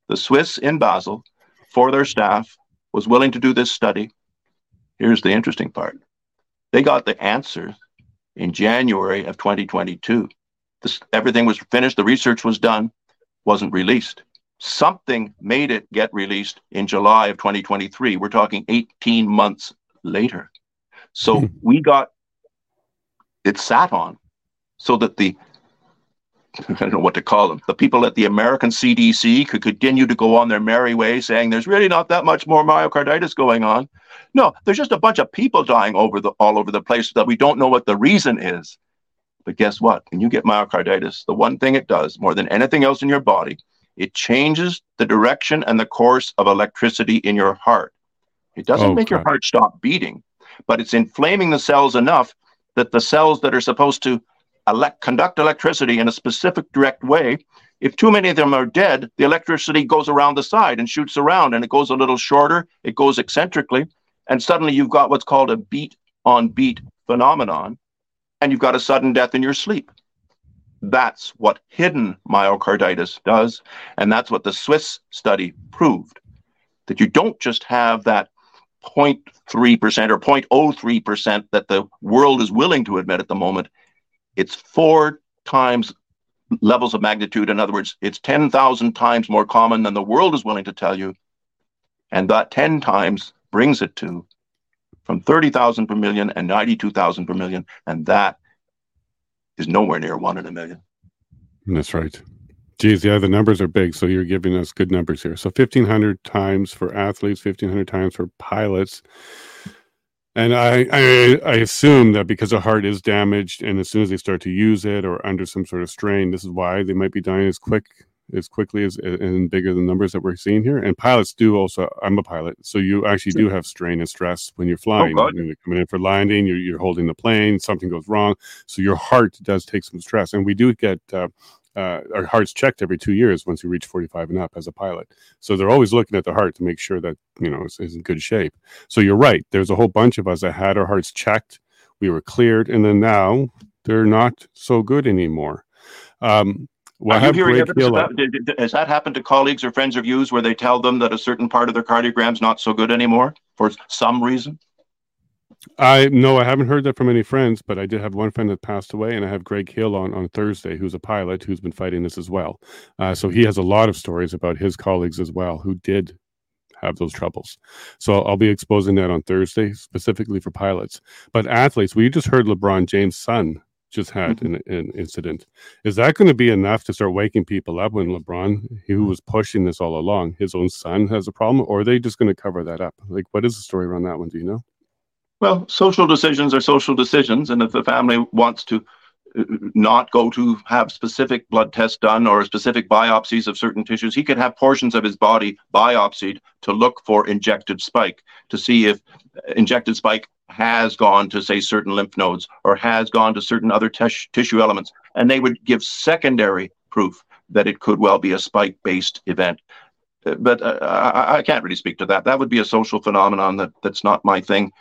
The Swiss in Basel, for their staff, was willing to do this study. Here's the interesting part they got the answer in January of 2022. This, everything was finished, the research was done, wasn't released. Something made it get released in July of 2023. We're talking 18 months later. So we got it sat on so that the I don't know what to call them. The people at the American CDC could continue to go on their merry way saying there's really not that much more myocarditis going on. No, there's just a bunch of people dying over the all over the place that we don't know what the reason is. But guess what? When you get myocarditis, the one thing it does more than anything else in your body, it changes the direction and the course of electricity in your heart. It doesn't oh, make your heart stop beating, but it's inflaming the cells enough that the cells that are supposed to elect, conduct electricity in a specific direct way, if too many of them are dead, the electricity goes around the side and shoots around and it goes a little shorter, it goes eccentrically, and suddenly you've got what's called a beat on beat phenomenon, and you've got a sudden death in your sleep. That's what hidden myocarditis does, and that's what the Swiss study proved that you don't just have that 0.3% or 0.03% that the world is willing to admit at the moment. It's four times levels of magnitude. In other words, it's 10,000 times more common than the world is willing to tell you. And that 10 times brings it to from 30,000 per million and 92,000 per million. And that is nowhere near one in a million. That's right. Geez, yeah, the numbers are big. So you're giving us good numbers here. So 1,500 times for athletes, 1,500 times for pilots. And I, I, I assume that because the heart is damaged, and as soon as they start to use it or under some sort of strain, this is why they might be dying as quick as quickly as and bigger than numbers that we're seeing here. And pilots do also. I'm a pilot, so you actually do have strain and stress when you're oh, flying. Oh, you're coming in for landing, you're, you're holding the plane, something goes wrong, so your heart does take some stress. And we do get uh, uh, our hearts checked every two years once you reach 45 and up as a pilot. So they're always looking at the heart to make sure that, you know, it's, it's, in good shape. So you're right. There's a whole bunch of us that had our hearts checked. We were cleared. And then now they're not so good anymore. Um, well, Are you hearing evidence about, did, did, has that happened to colleagues or friends of yours where they tell them that a certain part of their cardiogram's not so good anymore for some reason? I no, I haven't heard that from any friends, but I did have one friend that passed away, and I have Greg Hill on on Thursday, who's a pilot who's been fighting this as well. Uh, so he has a lot of stories about his colleagues as well who did have those troubles. So I'll be exposing that on Thursday specifically for pilots. But athletes, we just heard LeBron James' son just had mm-hmm. an, an, incident. Is that going to be enough to start waking people up when LeBron, who was pushing this all along, his own son has a problem, or are they just going to cover that up? Like, what is the story around that one? Do you know? Well, social decisions are social decisions, and if the family wants to uh, not go to have specific blood tests done or specific biopsies of certain tissues, he could have portions of his body biopsied to look for injected spike to see if injected spike has gone to say certain lymph nodes or has gone to certain other tissue elements, and they would give secondary proof that it could well be a spike based event uh, but uh, I, I, can't really speak to that. That would be a social phenomenon that that's not my thing.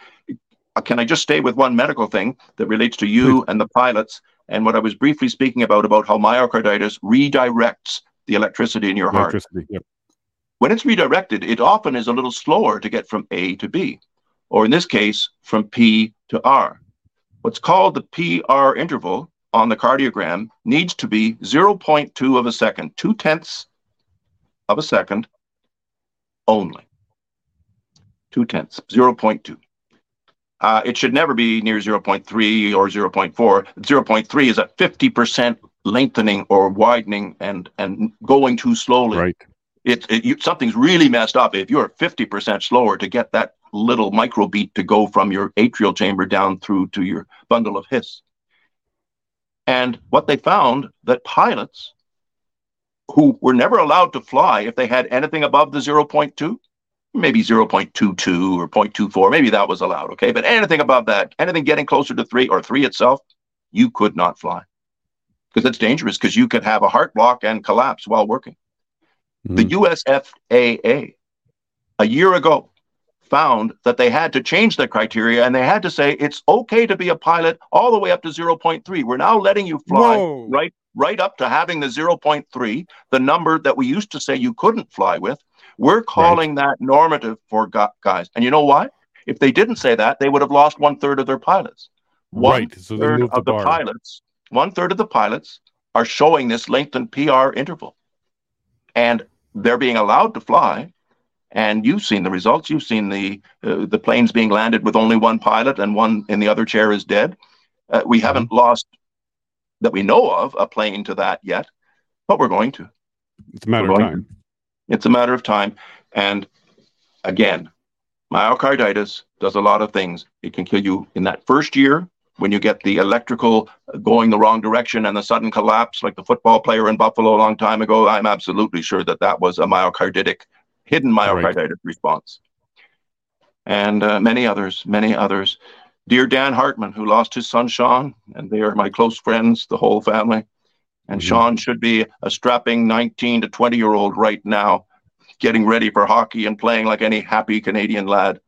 Uh, can I just stay with one medical thing that relates to you and the pilots and what I was briefly speaking about about how myocarditis redirects the electricity in your heart. Yep. When it's redirected, it often is a little slower to get from A to B, or in this case, from P to R. What's called the PR interval on the cardiogram needs to be 0.2 of a second, two tenths of a second only two tenths, 0.2. Uh, it should never be near 0.3 or 0.4. 0.3 is a 50% lengthening or widening and and going too slowly. Right. It, it you, something's really messed up if you're 50% slower to get that little microbeat to go from your atrial chamber down through to your bundle of His. And what they found that pilots who were never allowed to fly if they had anything above the 0.2, maybe 0.22 or 0.24, maybe that was allowed, okay? But anything above that, anything getting closer to three or three itself, you could not fly because it's dangerous because you could have a heart block and collapse while working. Mm. The USFAA, a year ago, found that they had to change the criteria and they had to say it's okay to be a pilot all the way up to 0.3. We're now letting you fly Whoa. right right up to having the 0.3, the number that we used to say you couldn't fly with. We're calling right. that normative for guys. And you know why? If they didn't say that, they would have lost one third of their pilots. One right. So third of the, the pilots, one third of the pilots are showing this lengthened PR interval. And they're being allowed to fly and you've seen the results. You've seen the uh, the planes being landed with only one pilot and one in the other chair is dead. Uh, we mm-hmm. haven't lost that we know of a plane to that yet, but we're going to. It's a matter of time. To. It's a matter of time. And again, myocarditis does a lot of things. It can kill you in that first year when you get the electrical going the wrong direction and the sudden collapse, like the football player in Buffalo a long time ago. I'm absolutely sure that that was a myocarditic hidden myocarditis right. response. And uh, many others, many others. Dear Dan Hartman, who lost his son Sean, and they are my close friends, the whole family. And mm-hmm. Sean should be a strapping 19 to 20 year old right now, getting ready for hockey and playing like any happy Canadian lad.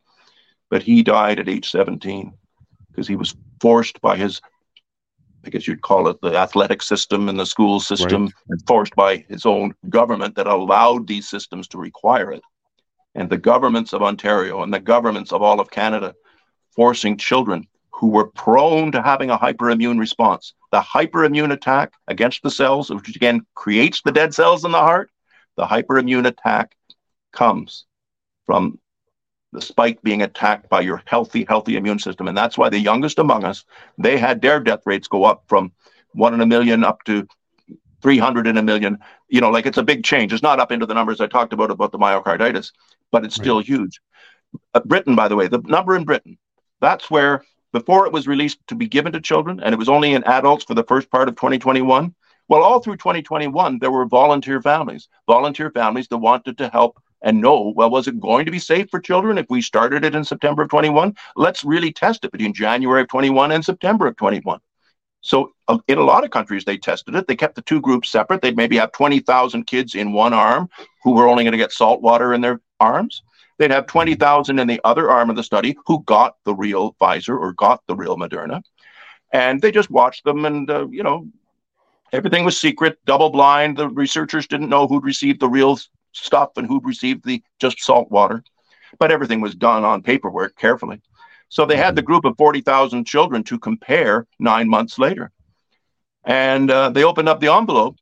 But he died at age 17 because he was forced by his I guess you'd call it the athletic system and the school system, right. enforced by his own government that allowed these systems to require it. And the governments of Ontario and the governments of all of Canada forcing children who were prone to having a hyperimmune response. The hyperimmune attack against the cells, which again creates the dead cells in the heart, the hyperimmune attack comes from the spike being attacked by your healthy, healthy immune system. And that's why the youngest among us, they had their death rates go up from one in a million up to 300 in a million. You know, like it's a big change. It's not up into the numbers I talked about, about the myocarditis, but it's right. still huge. Uh, Britain, by the way, the number in Britain, that's where before it was released to be given to children, and it was only in adults for the first part of 2021. Well, all through 2021, there were volunteer families, volunteer families that wanted to help and know, well, was it going to be safe for children if we started it in September of 21? Let's really test it between January of 21 and September of 21. So in a lot of countries, they tested it. They kept the two groups separate. They'd maybe have 20,000 kids in one arm who were only going to get salt water in their arms. They'd have 20,000 in the other arm of the study who got the real Pfizer or got the real Moderna. And they just watched them and, uh, you know, everything was secret, double blind. The researchers didn't know who'd received the real stuff and who'd received the just salt water. But everything was done on paperwork carefully. So they had the group of 40,000 children to compare nine months later. And uh, they opened up the envelope.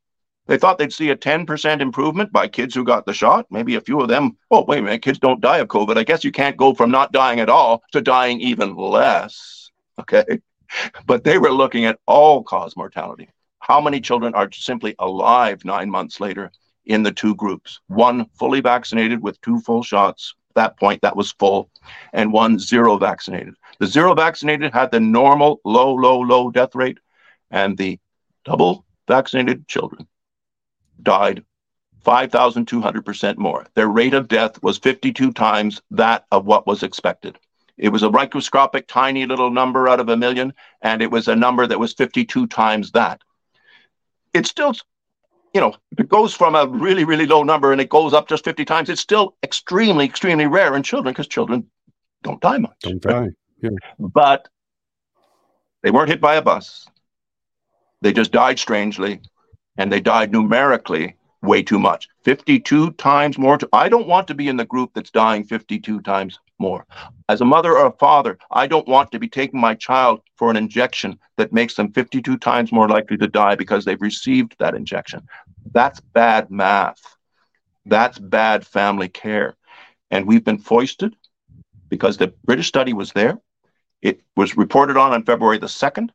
They thought they'd see a 10% improvement by kids who got the shot. Maybe a few of them, oh, wait a minute, kids don't die of COVID. I guess you can't go from not dying at all to dying even less. Okay. But they were looking at all cause mortality. How many children are simply alive nine months later? in the two groups one fully vaccinated with two full shots. That point, that was full, and one zero vaccinated. The zero vaccinated had the normal low, low, low death rate, and the double vaccinated children died 5,200% more. Their rate of death was 52 times that of what was expected. It was a microscopic, tiny little number out of a million, and it was a number that was 52 times that. It's still you know, it goes from a really, really low number and it goes up just 50 times, it's still extremely, extremely rare in children because children don't die much. Don't die. Yeah. But they weren't hit by a bus. They just died strangely and they died numerically way too much. 52 times more. To, I don't want to be in the group that's dying 52 times more. As a mother or a father, I don't want to be taking my child for an injection that makes them 52 times more likely to die because they've received that injection. That's bad math. That's bad family care. And we've been foisted because the British study was there. It was reported on on February the 2nd.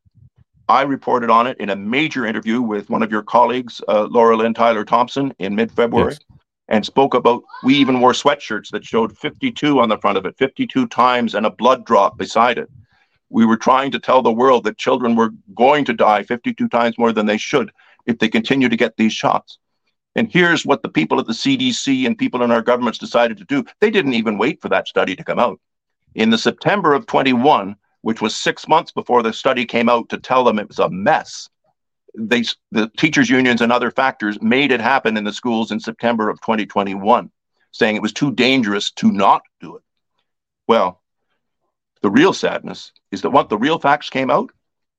I reported on it in a major interview with one of your colleagues, uh, Laura Lynn Tyler Thompson, in mid February, yes. and spoke about we even wore sweatshirts that showed 52 on the front of it, 52 times, and a blood drop beside it. We were trying to tell the world that children were going to die 52 times more than they should if they continue to get these shots. And here's what the people at the CDC and people in our governments decided to do. They didn't even wait for that study to come out. In the September of 21, which was six months before the study came out to tell them it was a mess, they, the teachers' unions and other factors made it happen in the schools in September of 2021, saying it was too dangerous to not do it. Well, the real sadness is that once the real facts came out,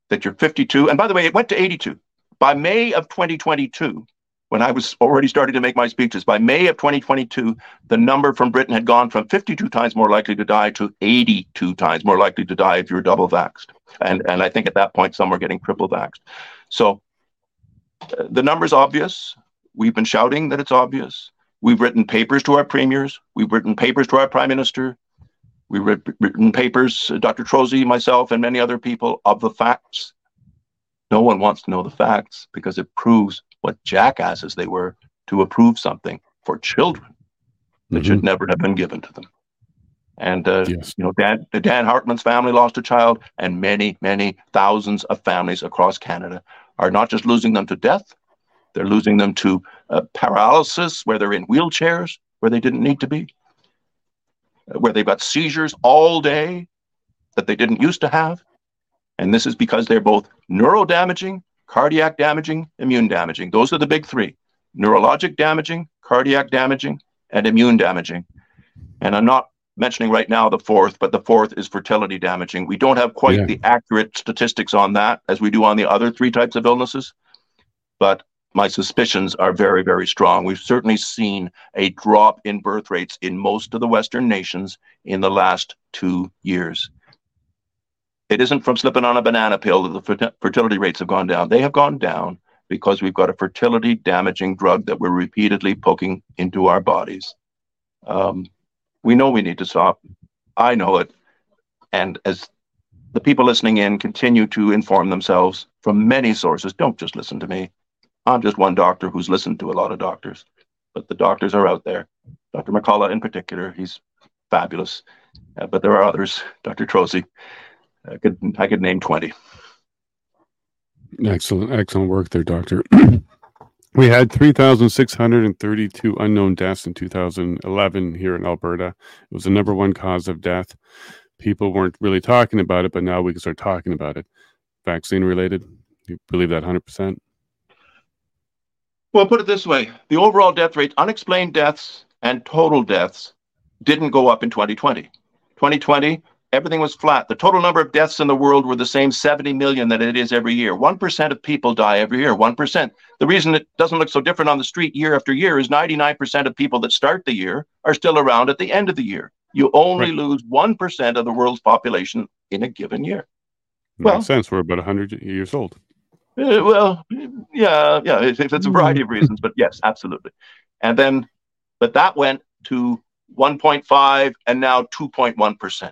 that you're 52, and by the way, it went to 82. By May of 2022, when I was already starting to make my speeches, by May of 2022, the number from Britain had gone from 52 times more likely to die to 82 times more likely to die if you're double vaxxed. And, and I think at that point, some were getting triple vaxxed. So uh, the number's obvious. We've been shouting that it's obvious. We've written papers to our premiers. We've written papers to our prime minister. We've written papers, uh, Dr. Trozzi, myself, and many other people, of the facts. No one wants to know the facts because it proves what jackasses they were to approve something for children that mm-hmm. should never have been given to them. And uh, yes. you know, Dan, Dan Hartman's family lost a child, and many, many thousands of families across Canada are not just losing them to death; they're losing them to uh, paralysis, where they're in wheelchairs where they didn't need to be, uh, where they've got seizures all day that they didn't used to have, and this is because they're both neurodamaging cardiac damaging, immune damaging. Those are the big three neurologic damaging, cardiac damaging, and immune damaging. And I'm not mentioning right now the fourth, but the fourth is fertility damaging. We don't have quite yeah. the accurate statistics on that as we do on the other three types of illnesses, but my suspicions are very, very strong. We've certainly seen a drop in birth rates in most of the Western nations in the last two years. It isn't from slipping on a banana pill that the fertility rates have gone down. They have gone down because we've got a fertility damaging drug that we're repeatedly poking into our bodies. Um, we know we need to stop. I know it. And as the people listening in continue to inform themselves from many sources, don't just listen to me. I'm just one doctor who's listened to a lot of doctors, but the doctors are out there. Dr. McCullough, in particular, he's fabulous. Uh, but there are others, Dr. Trozzi, I could I could name twenty. Excellent, excellent work there, Doctor. we had 3,632 unknown deaths in 2011 here in Alberta. It was the number one cause of death. People weren't really talking about it, but now we can start talking about it. Vaccine related, you believe that 100%? Well, put it this way the overall death rate, unexplained deaths and total deaths, didn't go up in 2020. 2020, everything was flat. The total number of deaths in the world were the same 70 million that it is every year. 1% of people die every year. 1%. The reason it doesn't look so different on the street year after year is 99% of people that start the year are still around at the end of the year. You only right. lose 1% of the world's population in a given year. Makes well, sense. We're about 100 years old. Uh, well, yeah, yeah. It's, it's a variety of reasons, but yes, absolutely. And then, but that went to 1.5 and now 2.1%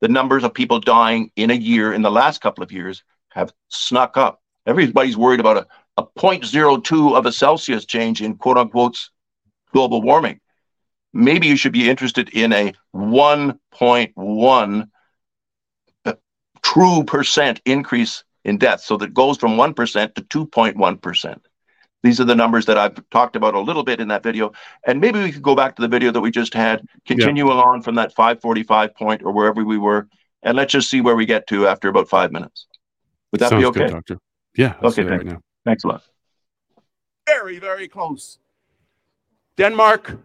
the numbers of people dying in a year in the last couple of years have snuck up. Everybody's worried about a, a 0.02 of a Celsius change in quote unquote global warming. Maybe you should be interested in a 1.1 uh, true percent increase in death. So that goes from 1% to 2.1%. These are the numbers that I've talked about a little bit in that video. And maybe we could go back to the video that we just had, continue yeah. on from that 545 point or wherever we were, and let's just see where we get to after about five minutes. Would that Sounds be okay? Good, doctor. Yeah. Okay, thanks. Right thanks a lot. Very, very close. Denmark,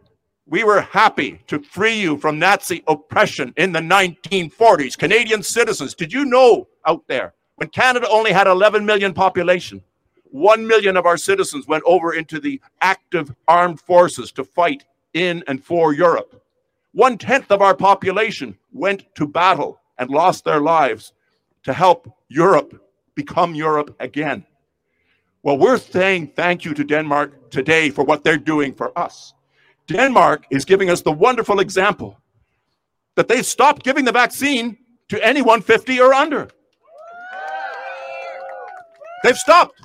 we were happy to free you from Nazi oppression in the 1940s. Canadian citizens, did you know out there when Canada only had 11 million population? 1 million of our citizens went over into the active armed forces to fight in and for Europe. One tenth of our population went to battle and lost their lives to help Europe become Europe again. Well, we're saying thank you to Denmark today for what they're doing for us. Denmark is giving us the wonderful example that they've stopped giving the vaccine to anyone 50 or under. They've stopped.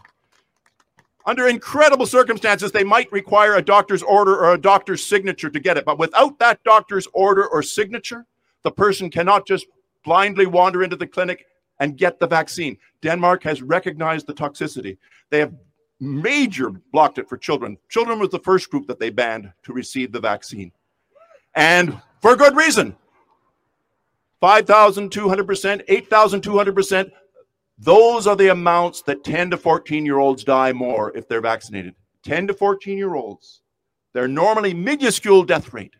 Under incredible circumstances, they might require a doctor's order or a doctor's signature to get it. But without that doctor's order or signature, the person cannot just blindly wander into the clinic and get the vaccine. Denmark has recognized the toxicity. They have major blocked it for children. Children was the first group that they banned to receive the vaccine. And for good reason. 5,200%, 8,200%. Those are the amounts that 10 to 14 year olds die more if they're vaccinated. 10 to 14 year olds. Their normally minuscule death rate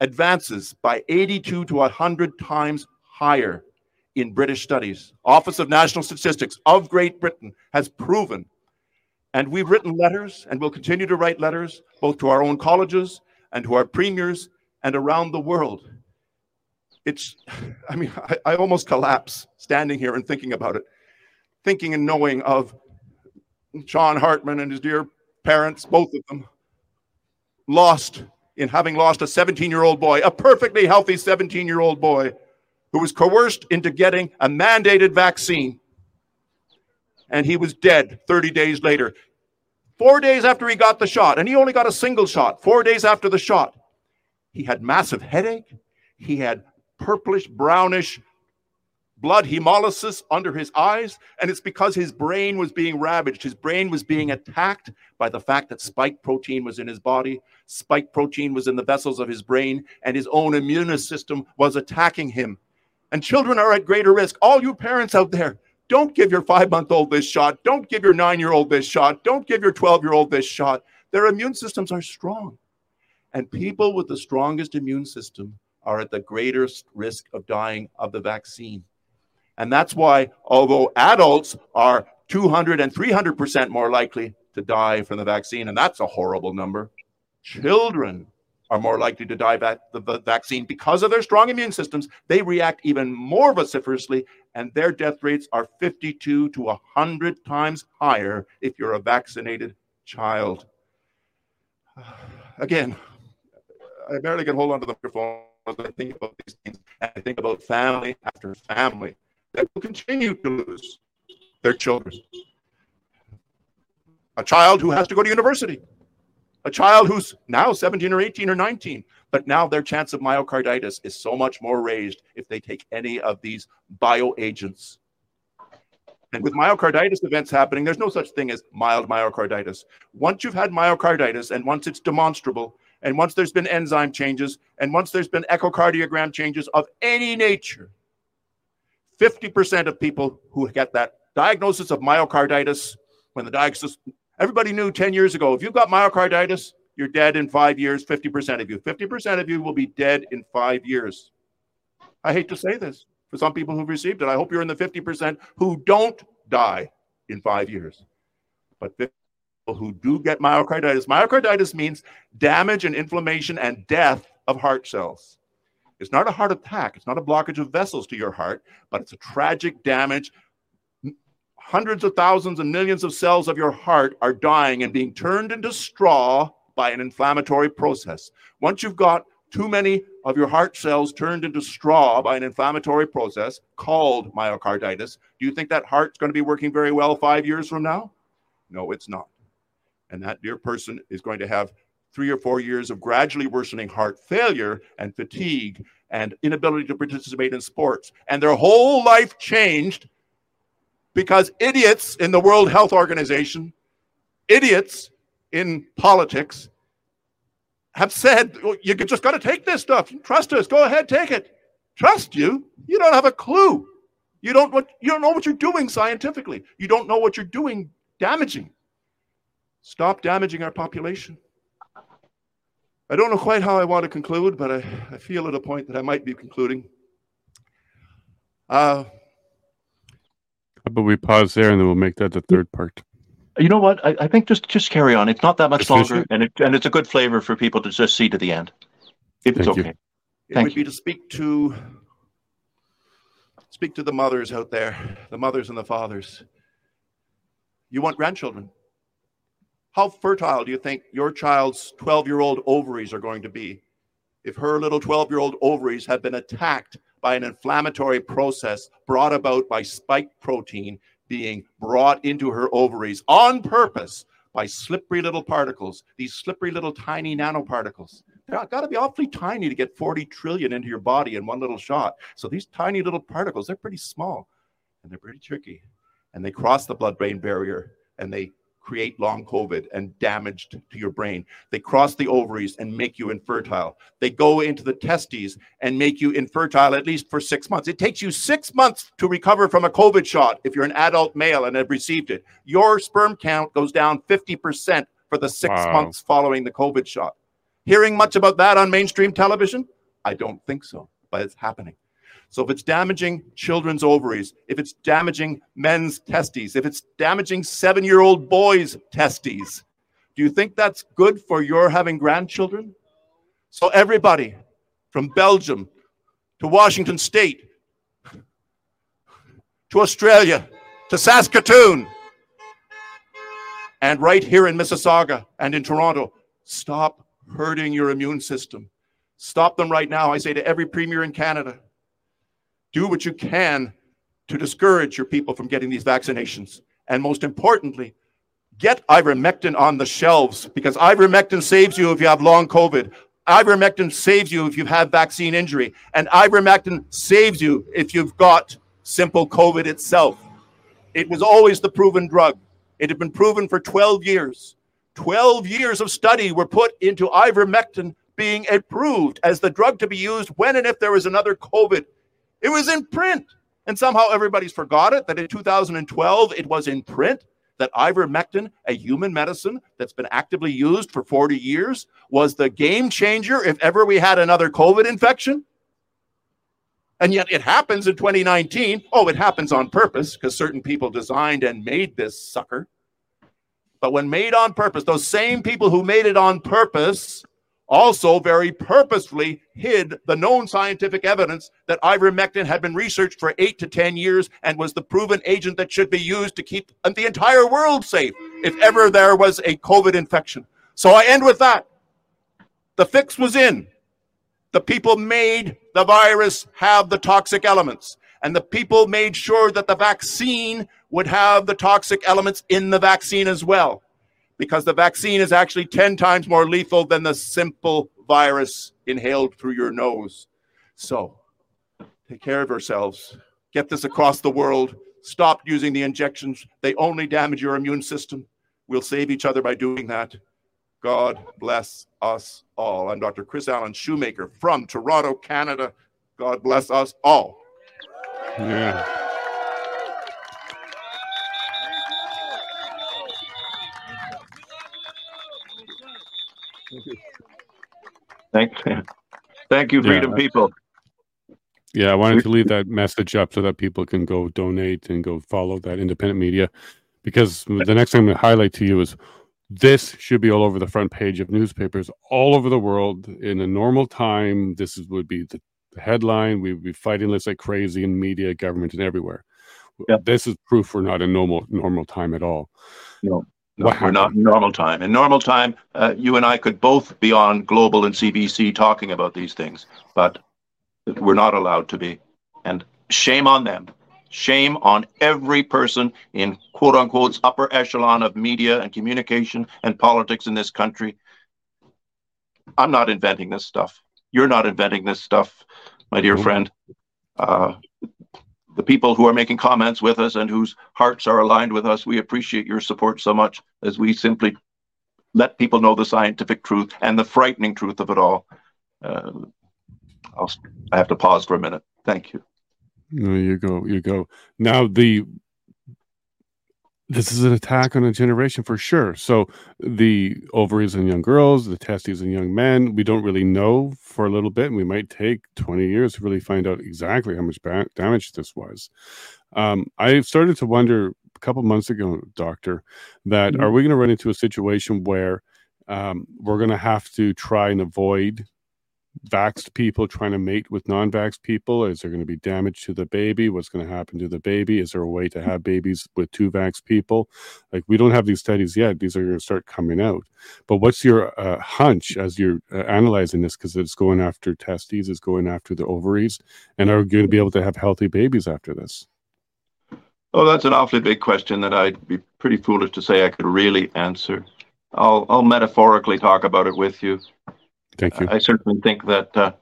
advances by 82 to 100 times higher in British studies. Office of National Statistics of Great Britain has proven. And we've written letters and we'll continue to write letters both to our own colleges and to our premiers and around the world it's, I mean, I, I almost collapse standing here and thinking about it, thinking and knowing of Sean Hartman and his dear parents, both of them, lost in having lost a 17 year old boy, a perfectly healthy 17 year old boy who was coerced into getting a mandated vaccine. And he was dead 30 days later. Four days after he got the shot, and he only got a single shot, four days after the shot, he had massive headache. He had purplish brownish blood hemolysis under his eyes. And it's because his brain was being ravaged. His brain was being attacked by the fact that spike protein was in his body. Spike protein was in the vessels of his brain, and his own immune system was attacking him. And children are at greater risk. All you parents out there, don't give your five month old this shot. Don't give your nine year old this shot. Don't give your 12 year old this shot. Their immune systems are strong. And people with the strongest immune system are at the greatest risk of dying of the vaccine. And that's why, although adults are 200 and 300% more likely to die from the vaccine, and that's a horrible number, children are more likely to die by the vaccine because of their strong immune systems. They react even more vociferously, and their death rates are 52 to 100 times higher if you're a vaccinated child. Again, I barely can hold on to the microphone I think about these things, and I think about family after family that will continue to lose their children. A child who has to go to university, a child who's now 17 or 18 or 19, but now their chance of myocarditis is so much more raised if they take any of these bioagents. And with myocarditis events happening, there's no such thing as mild myocarditis. Once you've had myocarditis and once it's demonstrable, and once there's been enzyme changes, and once there's been echocardiogram changes of any nature, 50% of people who get that diagnosis of myocarditis, when the diagnosis, everybody knew 10 years ago, if you've got myocarditis, you're dead in five years, 50% of you. 50% of you will be dead in five years. I hate to say this for some people who've received it. I hope you're in the 50% who don't die in five years. But who do get myocarditis. Myocarditis means damage and inflammation and death of heart cells. It's not a heart attack, it's not a blockage of vessels to your heart, but it's a tragic damage. Hundreds of thousands and millions of cells of your heart are dying and being turned into straw by an inflammatory process. Once you've got too many of your heart cells turned into straw by an inflammatory process called myocarditis, do you think that heart's going to be working very well five years from now? No, it's not. And that dear person is going to have three or four years of gradually worsening heart failure and fatigue and inability to participate in sports. And their whole life changed because idiots in the World Health Organization, idiots in politics, have said, well, you just got to take this stuff. Trust us. Go ahead, take it. Trust you? You don't have a clue. You don't what you don't know what you're doing scientifically. You don't know what you're doing damaging. Stop damaging our population. I don't know quite how I want to conclude, but I, I feel at a point that I might be concluding. Uh, but we pause there and then we'll make that the third part. You know what? I, I think just just carry on. It's not that much longer, and it, and it's a good flavor for people to just see to the end. If it's Thank okay. You. It Thank would you. be to speak to speak to the mothers out there, the mothers and the fathers. You want grandchildren. How fertile do you think your child's 12 year old ovaries are going to be if her little 12 year old ovaries had been attacked by an inflammatory process brought about by spike protein being brought into her ovaries on purpose by slippery little particles, these slippery little tiny nanoparticles. They've got to be awfully tiny to get 40 trillion into your body in one little shot. So these tiny little particles, they're pretty small and they're pretty tricky. And they cross the blood brain barrier and they create long COVID and damage to your brain. They cross the ovaries and make you infertile. They go into the testes and make you infertile at least for six months. It takes you six months to recover from a COVID shot if you're an adult male and have received it. Your sperm count goes down 50% for the six wow. months following the COVID shot. Hearing much about that on mainstream television? I don't think so, but it's happening. So if it's damaging children's ovaries, if it's damaging men's testes, if it's damaging seven year old boys' testes, do you think that's good for your having grandchildren? So everybody from Belgium to Washington State to Australia to Saskatoon and right here in Mississauga and in Toronto, stop hurting your immune system. Stop them right now. I say to every premier in Canada, do what you can to discourage your people from getting these vaccinations. And most importantly, get ivermectin on the shelves because ivermectin saves you if you have long COVID. Ivermectin saves you if you've vaccine injury. And ivermectin saves you if you've got simple COVID itself. It was always the proven drug. It had been proven for 12 years. 12 years of study were put into ivermectin being approved as the drug to be used when and if there was another COVID it was in print. And somehow everybody's forgot it that in 2012 it was in print that ivermectin, a human medicine that's been actively used for 40 years, was the game changer if ever we had another COVID infection. And yet it happens in 2019. Oh, it happens on purpose because certain people designed and made this sucker. But when made on purpose, those same people who made it on purpose also very purposefully hid the known scientific evidence that ivermectin had been researched for eight to 10 years and was the proven agent that should be used to keep the entire world safe if ever there was a COVID infection. So I end with that. The fix was in. The people made the virus have the toxic elements, and the people made sure that the vaccine would have the toxic elements in the vaccine as well because the vaccine is actually 10 times more lethal than the simple virus inhaled through your nose. So take care of yourselves. Get this across the world. Stop using the injections, they only damage your immune system. We'll save each other by doing that. God bless us all. I'm Dr. Chris Allen Shoemaker from Toronto, Canada. God bless us all. Yeah. Thanks. Thank you, Freedom yeah. People. Yeah, I wanted to leave that message up so that people can go donate and go follow that independent media. Because the next thing I'm going to highlight to you is this should be all over the front page of newspapers all over the world in a normal time. This is, would be the, the headline. We would be fighting this like crazy in media, government, and everywhere. Yep. This is proof we're not in normal normal time at all. No. No, we're not in normal time. In normal time, uh, you and I could both be on Global and CBC talking about these things, but we're not allowed to be. And shame on them. Shame on every person in quote unquote upper echelon of media and communication and politics in this country. I'm not inventing this stuff. You're not inventing this stuff, my dear friend. Uh, the people who are making comments with us and whose hearts are aligned with us, we appreciate your support so much as we simply let people know the scientific truth and the frightening truth of it all. Uh, I'll, I have to pause for a minute. Thank you. You go. You go. Now the this is an attack on a generation for sure. So the ovaries in young girls, the testes in young men, we don't really know for a little bit. And we might take 20 years to really find out exactly how much ba- damage this was. Um, I started to wonder a couple months ago, doctor, that mm-hmm. are we going to run into a situation where um, we're going to have to try and avoid vaxxed people trying to mate with non-vaxxed people? Is there going to be damage to the baby? What's going to happen to the baby? Is there a way to have babies with two vaxxed people? Like we don't have these studies yet. These are going to start coming out. But what's your uh, hunch as you're uh, analyzing this? Because it's going after testes, it's going after the ovaries, and are we going to be able to have healthy babies after this? Oh, that's an awfully big question that I'd be pretty foolish to say I could really answer. I'll I'll metaphorically talk about it with you. Thank you. I certainly think that uh,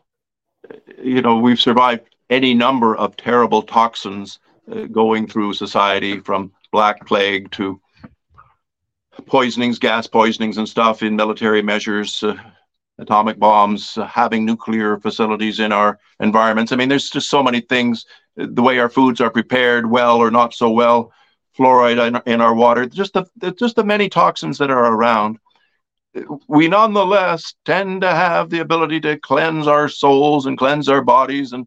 you know we've survived any number of terrible toxins uh, going through society, from black plague to poisonings, gas poisonings, and stuff in military measures, uh, atomic bombs, uh, having nuclear facilities in our environments. I mean, there's just so many things. The way our foods are prepared, well or not so well, fluoride in, in our water, just the just the many toxins that are around we nonetheless tend to have the ability to cleanse our souls and cleanse our bodies and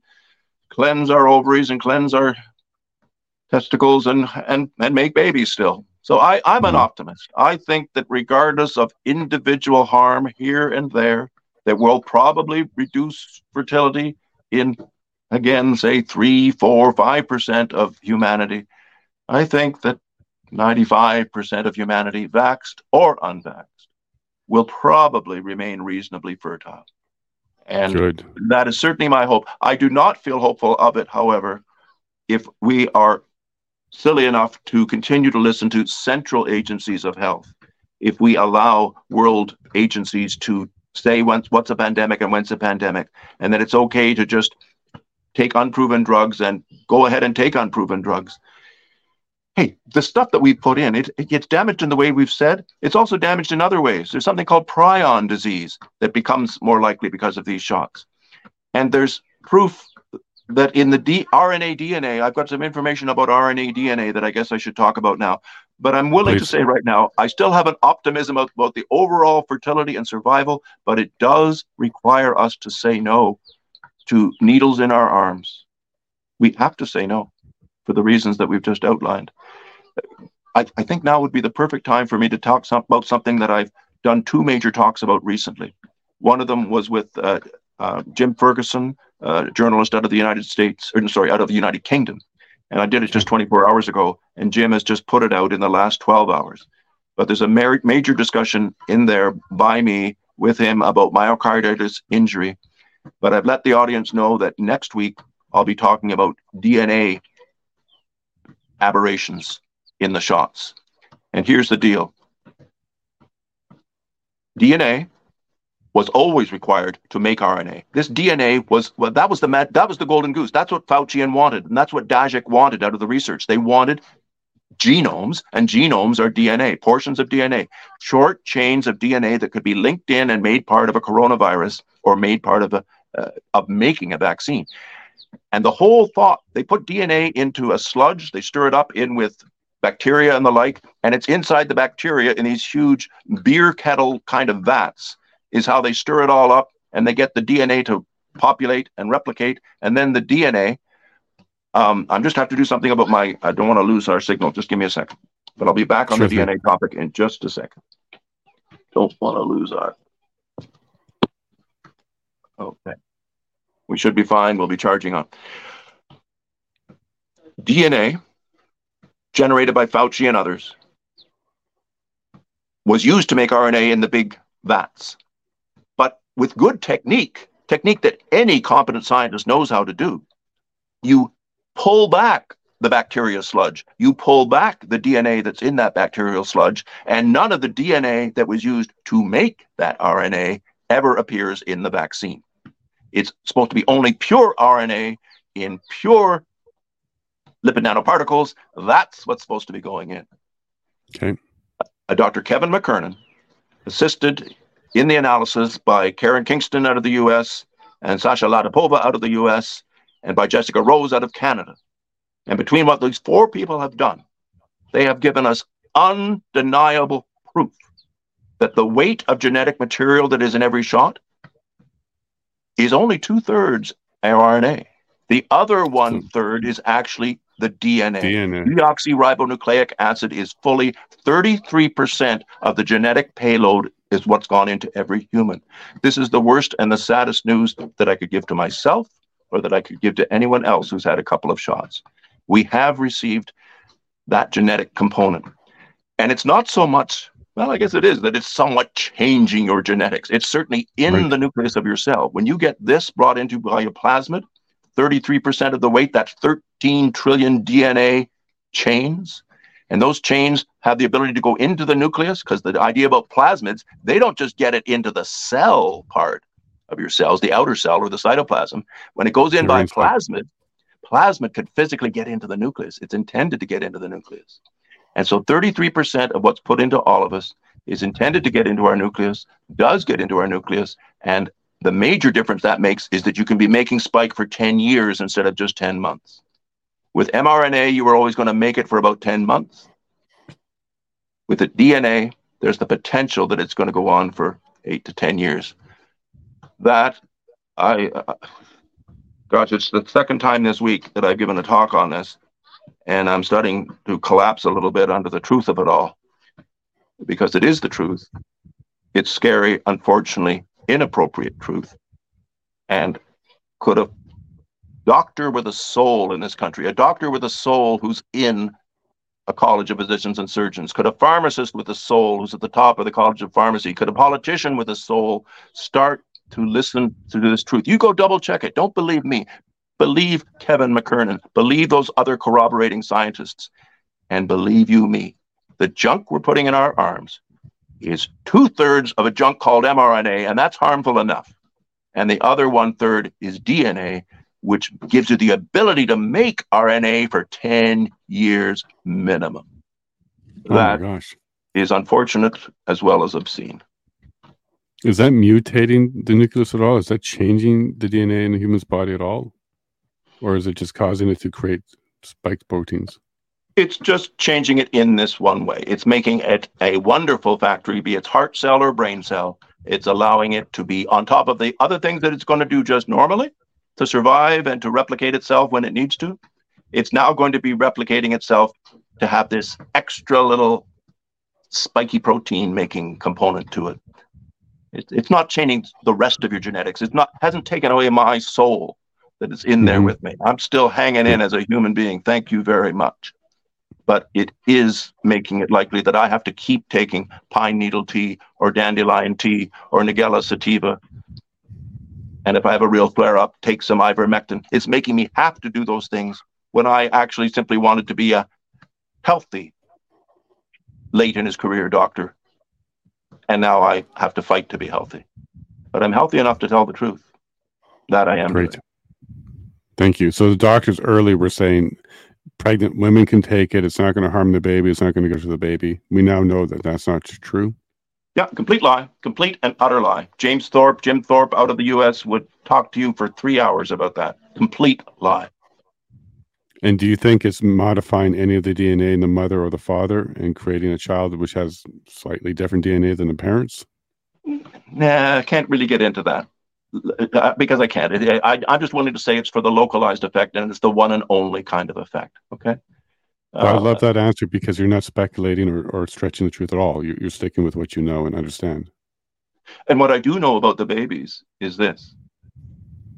cleanse our ovaries and cleanse our testicles and and and make babies still. So I, I'm an mm-hmm. optimist. I think that regardless of individual harm here and there, that will probably reduce fertility in again, say three, four, five percent of humanity. I think that 95% of humanity, vaxxed or unvaxxed, will probably remain reasonably fertile. And Good. that is certainly my hope. I do not feel hopeful of it, however, if we are silly enough to continue to listen to central agencies of health, if we allow world agencies to say when's, what's a pandemic and when's a pandemic, and that it's okay to just take unproven drugs and go ahead and take unproven drugs hey, the stuff that we put in, it, it gets damaged in the way we've said. It's also damaged in other ways. There's something called prion disease that becomes more likely because of these shocks. And there's proof that in the D- RNA DNA, I've got some information about RNA DNA that I guess I should talk about now. But I'm willing Please. to say right now, I still have an optimism about the overall fertility and survival, but it does require us to say no to needles in our arms. We have to say no for the reasons that we've just outlined. I, I think now would be the perfect time for me to talk some, about something that I've done two major talks about recently. One of them was with uh, uh, Jim Ferguson, a journalist out of the United States, or sorry, out of the United Kingdom. And I did it just 24 hours ago, and Jim has just put it out in the last 12 hours. But there's a ma- major discussion in there by me with him about myocarditis injury. But I've let the audience know that next week I'll be talking about DNA aberrations in the shots. And here's the deal DNA was always required to make RNA. This DNA was well, that was the that was the golden goose. That's what Fauci wanted, and that's what Daszak wanted out of the research. They wanted genomes, and genomes are DNA, portions of DNA, short chains of DNA that could be linked in and made part of a coronavirus or made part of a uh, of making a vaccine. And the whole thought, they put DNA into a sludge, they stir it up in with bacteria and the like, and it's inside the bacteria in these huge beer kettle kind of vats, is how they stir it all up and they get the DNA to populate and replicate. And then the DNA, um, I'm just have to do something about my, I don't want to lose our signal. Just give me a second. But I'll be back on sure the thing. DNA topic in just a second. Don't want to lose our. Okay. We should be fine. We'll be charging on. DNA, generated by Fauci and others, was used to make RNA in the big vats. But with good technique, technique that any competent scientist knows how to do, you pull back the bacteria sludge. You pull back the DNA that's in that bacterial sludge, and none of the DNA that was used to make that RNA ever appears in the vaccine. It's supposed to be only pure RNA in pure lipid nanoparticles. That's what's supposed to be going in. Okay. Uh, Dr. Kevin McKernan, assisted in the analysis by Karen Kingston out of the US and Sasha Latypova out of the US and by Jessica Rose out of Canada. And between what these four people have done, they have given us undeniable proof that the weight of genetic material that is in every shot is only two thirds RNA. The other one third is actually the DNA. DNA. Deoxyribonucleic acid is fully 33% of the genetic payload is what's gone into every human. This is the worst and the saddest news that I could give to myself or that I could give to anyone else who's had a couple of shots. We have received that genetic component. And it's not so much, well, I guess it is, that it's somewhat changing your genetics. It's certainly in right. the nucleus of your cell. When you get this brought into by a plasmid, 33% of the weight, that's 13 trillion DNA chains. And those chains have the ability to go into the nucleus because the idea about plasmids, they don't just get it into the cell part of your cells, the outer cell or the cytoplasm. When it goes in by plasmid, plasmid could physically get into the nucleus. It's intended to get into the nucleus. And so 33% of what's put into all of us is intended to get into our nucleus, does get into our nucleus. And the major difference that makes is that you can be making spike for 10 years instead of just 10 months. With mRNA, you were always going to make it for about 10 months. With the DNA, there's the potential that it's going to go on for eight to 10 years. That I, uh, gosh, it's the second time this week that I've given a talk on this, and I'm starting to collapse a little bit under the truth of it all because it is the truth. It's scary, unfortunately, inappropriate truth, and could a doctor with a soul in this country, a doctor with a soul who's in a college of physicians and surgeons? Could a pharmacist with a soul who's at the top of the college of pharmacy? Could a politician with a soul start to listen to this truth? You go double check it. Don't believe me. Believe Kevin McKernan. Believe those other corroborating scientists. And believe you me, the junk we're putting in our arms is two thirds of a junk called mRNA, and that's harmful enough. And the other one third is DNA, which gives you the ability to make RNA for 10 years minimum. Oh that gosh. is unfortunate as well as obscene. Is that mutating the nucleus at all? Is that changing the DNA in the human's body at all? Or is it just causing it to create spiked proteins? It's just changing it in this one way. It's making it a wonderful factory, be it heart cell or brain cell. It's allowing it to be on top of the other things that it's going to do just normally to survive and to replicate itself when it needs to. It's now going to be replicating itself to have this extra little spiky protein making component to it. it's not changing the rest of your genetics. It's not hasn't taken away my soul that is in there mm-hmm. with me. I'm still hanging in as a human being. Thank you very much. But it is making it likely that I have to keep taking pine needle tea or dandelion tea or Nigella sativa and if I have a real flare up, take some ivermectin. It's making me have to do those things when I actually simply wanted to be a healthy, late in his career doctor. And now I have to fight to be healthy. But I'm healthy enough to tell the truth. That I am. Great. Doing. Thank you. So the doctors early were saying pregnant women can take it. It's not going to harm the baby. It's not going to go to the baby. We now know that that's not true. Yeah, complete lie, complete and utter lie. James Thorpe, Jim Thorpe out of the US would talk to you for three hours about that. Complete lie. And do you think it's modifying any of the DNA in the mother or the father and creating a child which has slightly different DNA than the parents? Nah, I can't really get into that because I can't. I, I'm just willing to say it's for the localized effect and it's the one and only kind of effect. Okay. I uh, love that answer because you're not speculating or, or stretching the truth at all. You're, you're sticking with what you know and understand. And what I do know about the babies is this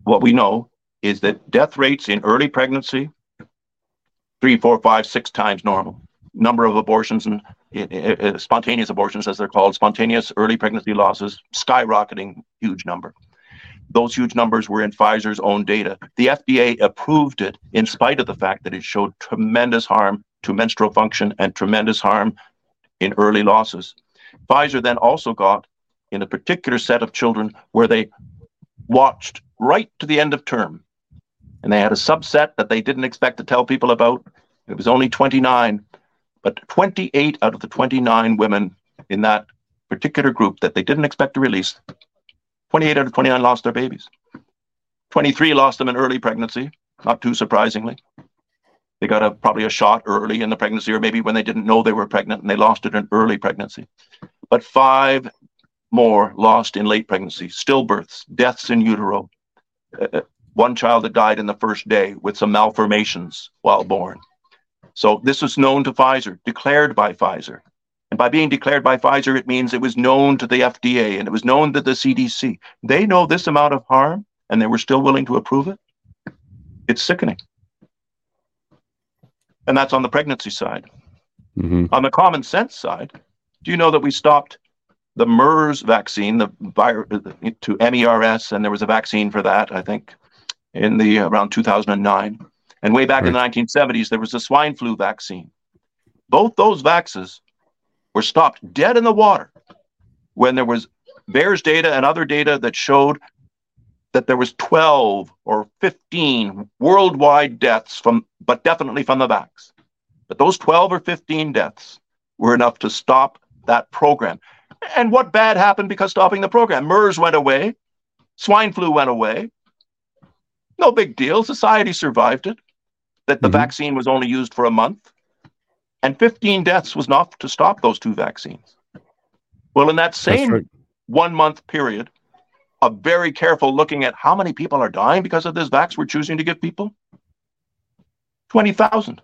what we know is that death rates in early pregnancy, three, four, five, six times normal. Number of abortions and uh, spontaneous abortions, as they're called, spontaneous early pregnancy losses, skyrocketing, huge number. Those huge numbers were in Pfizer's own data. The FDA approved it in spite of the fact that it showed tremendous harm to menstrual function and tremendous harm in early losses. Pfizer then also got in a particular set of children where they watched right to the end of term. And they had a subset that they didn't expect to tell people about. It was only 29, but 28 out of the 29 women in that particular group that they didn't expect to release 28 out of 29 lost their babies. 23 lost them in early pregnancy, not too surprisingly. They got a probably a shot early in the pregnancy, or maybe when they didn't know they were pregnant and they lost it in early pregnancy. But five more lost in late pregnancy, stillbirths, deaths in utero. Uh, uh, one child that died in the first day with some malformations while born. So this was known to Pfizer, declared by Pfizer. And by being declared by Pfizer, it means it was known to the FDA and it was known to the CDC. They know this amount of harm and they were still willing to approve it. It's sickening. And that's on the pregnancy side. Mm-hmm. On the common sense side, do you know that we stopped the MERS vaccine, the virus to MERS, and there was a vaccine for that, I think, in the around 2009. And way back right. in the 1970s, there was a swine flu vaccine. Both those vaccines were stopped dead in the water when there was VAERS data and other data that showed that there was 12 or 15 worldwide deaths from, but definitely from the vax. But those 12 or 15 deaths were enough to stop that program. And what bad happened because stopping the program? MERS went away, swine flu went away. No big deal. Society survived it. That the mm-hmm. vaccine was only used for a month. And 15 deaths was enough to stop those two vaccines. Well, in that same right. one month period, a very careful looking at how many people are dying because of this vax we're choosing to give people? 20,000.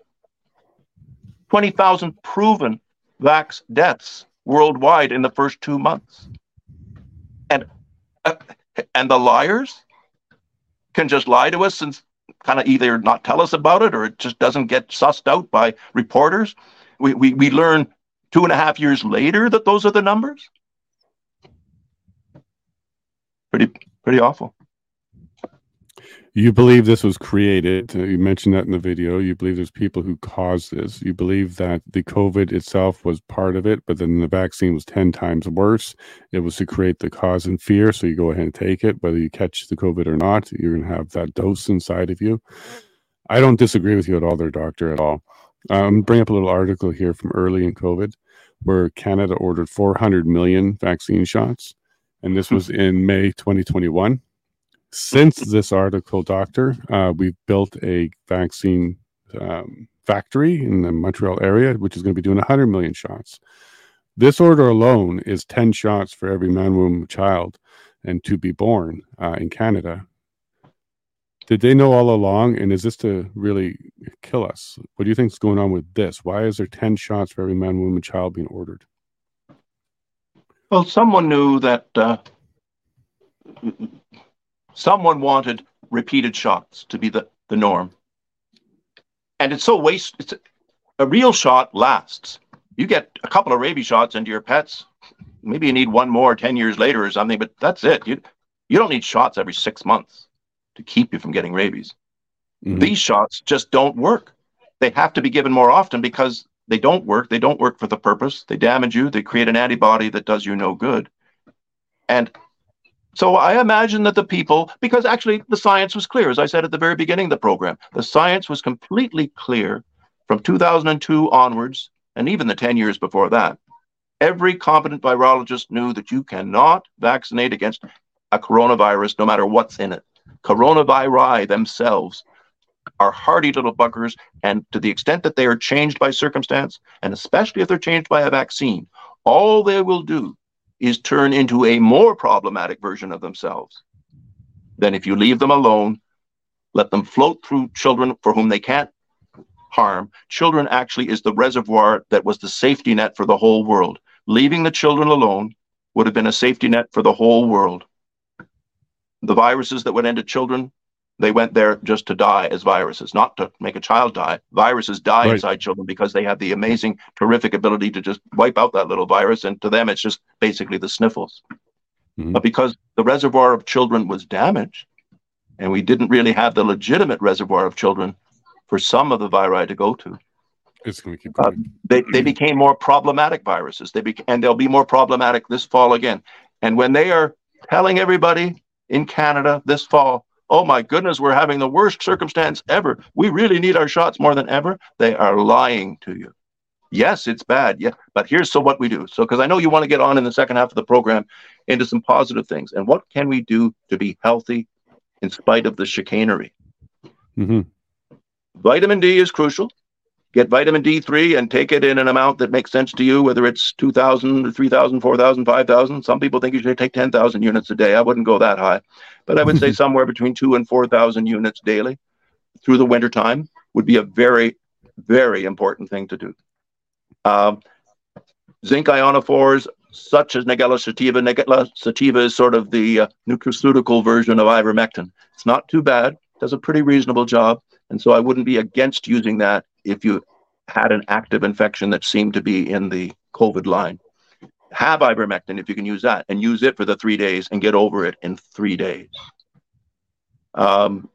20,000 proven vax deaths worldwide in the first two months. And, uh, and the liars can just lie to us and kind of either not tell us about it or it just doesn't get sussed out by reporters. We, we, we learn two and a half years later that those are the numbers pretty pretty awful. You believe this was created. You mentioned that in the video. You believe there's people who caused this. You believe that the COVID itself was part of it, but then the vaccine was 10 times worse. It was to create the cause and fear. So you go ahead and take it, whether you catch the COVID or not, you're going to have that dose inside of you. I don't disagree with you at all, there, doctor, at all. Um, bring up a little article here from early in COVID where Canada ordered 400 million vaccine shots and this was in May 2021. Since this article, Doctor, uh, we've built a vaccine um, factory in the Montreal area, which is going to be doing 100 million shots. This order alone is 10 shots for every man, woman, child, and to be born uh, in Canada. Did they know all along? And is this to really kill us? What do you think is going on with this? Why is there 10 shots for every man, woman, child being ordered? Well, someone knew that uh, someone wanted repeated shots to be the, the norm. And it's so waste. It's a, real shot lasts. You get a couple of rabies shots into your pets. Maybe you need one more 10 years later or something, but that's it. You, you don't need shots every six months to keep you from getting rabies. Mm-hmm. These shots just don't work. They have to be given more often because they don't work. They don't work for the purpose. They damage you. They create an antibody that does you no good. And so I imagine that the people, because actually the science was clear, as I said at the very beginning of the program, the science was completely clear from 2002 onwards, and even the 10 years before that. Every competent virologist knew that you cannot vaccinate against a coronavirus no matter what's in it. Coronavirus themselves are hardy little buggers. And to the extent that they are changed by circumstance, and especially if they're changed by a vaccine, all they will do is turn into a more problematic version of themselves than if you leave them alone, let them float through children for whom they can't harm. Children actually is the reservoir that was the safety net for the whole world. Leaving the children alone would have been a safety net for the whole world. The viruses that went into children they went there just to die as viruses, not to make a child die. Viruses die right. inside children because they have the amazing, terrific ability to just wipe out that little virus. And to them, it's just basically the sniffles. Mm-hmm. But because the reservoir of children was damaged, and we didn't really have the legitimate reservoir of children for some of the viri to go to, it's going to keep uh, going. Uh, they, they became more problematic viruses. They be, and they'll be more problematic this fall again. And when they are telling everybody in Canada this fall oh my goodness, we're having the worst circumstance ever. We really need our shots more than ever. They are lying to you. Yes, it's bad. Yeah, but here's so what we do. So because I know you want to get on in the second half of the program into some positive things. And what can we do to be healthy in spite of the chicanery? Mm-hmm. Vitamin D is crucial get vitamin D3 and take it in an amount that makes sense to you, whether it's 2,000, 3,000, 4,000, 5,000. Some people think you should take 10,000 units a day. I wouldn't go that high, but I would say somewhere between two and 4,000 units daily through the winter time would be a very, very important thing to do. Um, zinc ionophores, such as Nigella sativa. Nigella sativa is sort of the uh, nutraceutical version of ivermectin. It's not too bad, does a pretty reasonable job. And so I wouldn't be against using that if you had an active infection that seemed to be in the COVID line. Have ivermectin if you can use that and use it for the three days and get over it in three days. Um,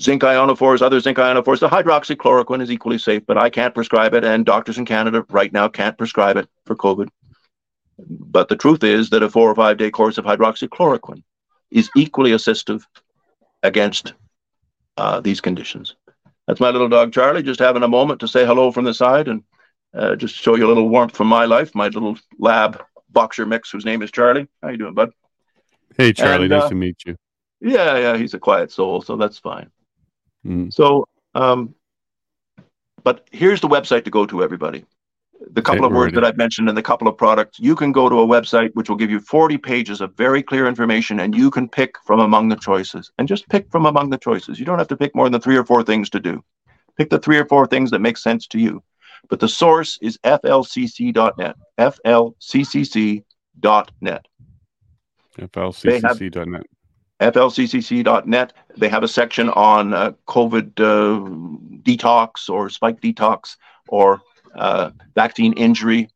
zinc ionophores, other zinc ionophores. The hydroxychloroquine is equally safe, but I can't prescribe it, and doctors in Canada right now can't prescribe it for COVID. But the truth is that a four or five day course of hydroxychloroquine is equally assistive against uh, these conditions. That's my little dog Charlie, just having a moment to say hello from the side and uh, just show you a little warmth from my life. My little lab boxer mix, whose name is Charlie. How you doing, bud? Hey, Charlie. And, nice uh, to meet you. Yeah, yeah, he's a quiet soul, so that's fine. Mm. So, um, but here's the website to go to, everybody. The couple of words that I've mentioned and the couple of products, you can go to a website which will give you 40 pages of very clear information and you can pick from among the choices and just pick from among the choices. You don't have to pick more than three or four things to do. Pick the three or four things that make sense to you. But the source is flcc.net. flccc.net. flccc.net flccc.net. They have a section on uh, COVID uh, detox or spike detox or uh, vaccine injury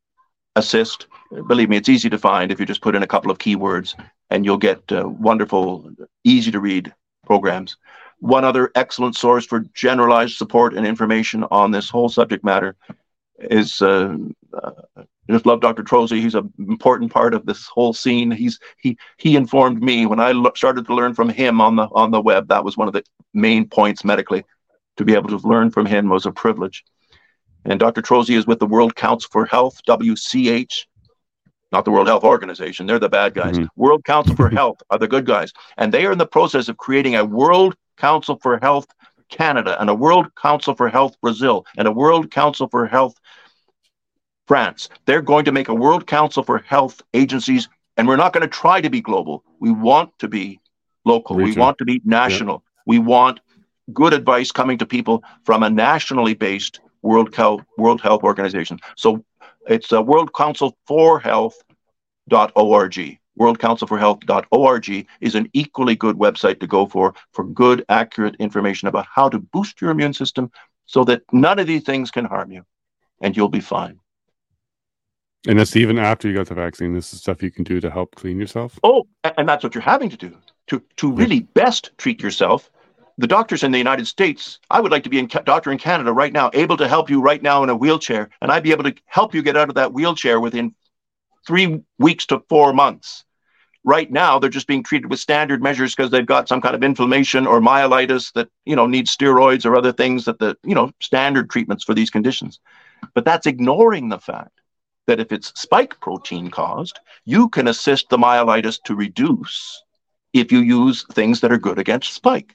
assist. Believe me, it's easy to find if you just put in a couple of keywords and you'll get uh, wonderful, easy to read programs. One other excellent source for generalized support and information on this whole subject matter is uh, uh, I just love Dr. Trozzi. He's an important part of this whole scene. He's he he informed me when I lo- started to learn from him on the on the web. That was one of the main points medically. To be able to learn from him was a privilege. And Dr. Trozzi is with the World Council for Health, WCH, not the World Health Organization. They're the bad guys. Mm-hmm. World Council for Health are the good guys, and they are in the process of creating a World Council for Health Canada and a World Council for Health Brazil and a World Council for Health France. They're going to make a World Council for Health agencies, and we're not going to try to be global. We want to be local. Regional. We want to be national. Yeah. We want good advice coming to people from a nationally based World Health World Health Organization. So it's uh, a World Council for Health.org. World Council for Health.org is an equally good website to go for for good, accurate information about how to boost your immune system so that none of these things can harm you and you'll be fine. And that's even after you got the vaccine. This is stuff you can do to help clean yourself. Oh, and that's what you're having to do to to really best treat yourself. The doctors in the United States, I would like to be a doctor in Canada right now, able to help you right now in a wheelchair, and I'd be able to help you get out of that wheelchair within three weeks to four months. Right now, they're just being treated with standard measures because they've got some kind of inflammation or myelitis that you know needs steroids or other things that the you know standard treatments for these conditions. But that's ignoring the fact that if it's spike protein caused, you can assist the myelitis to reduce if you use things that are good against spike.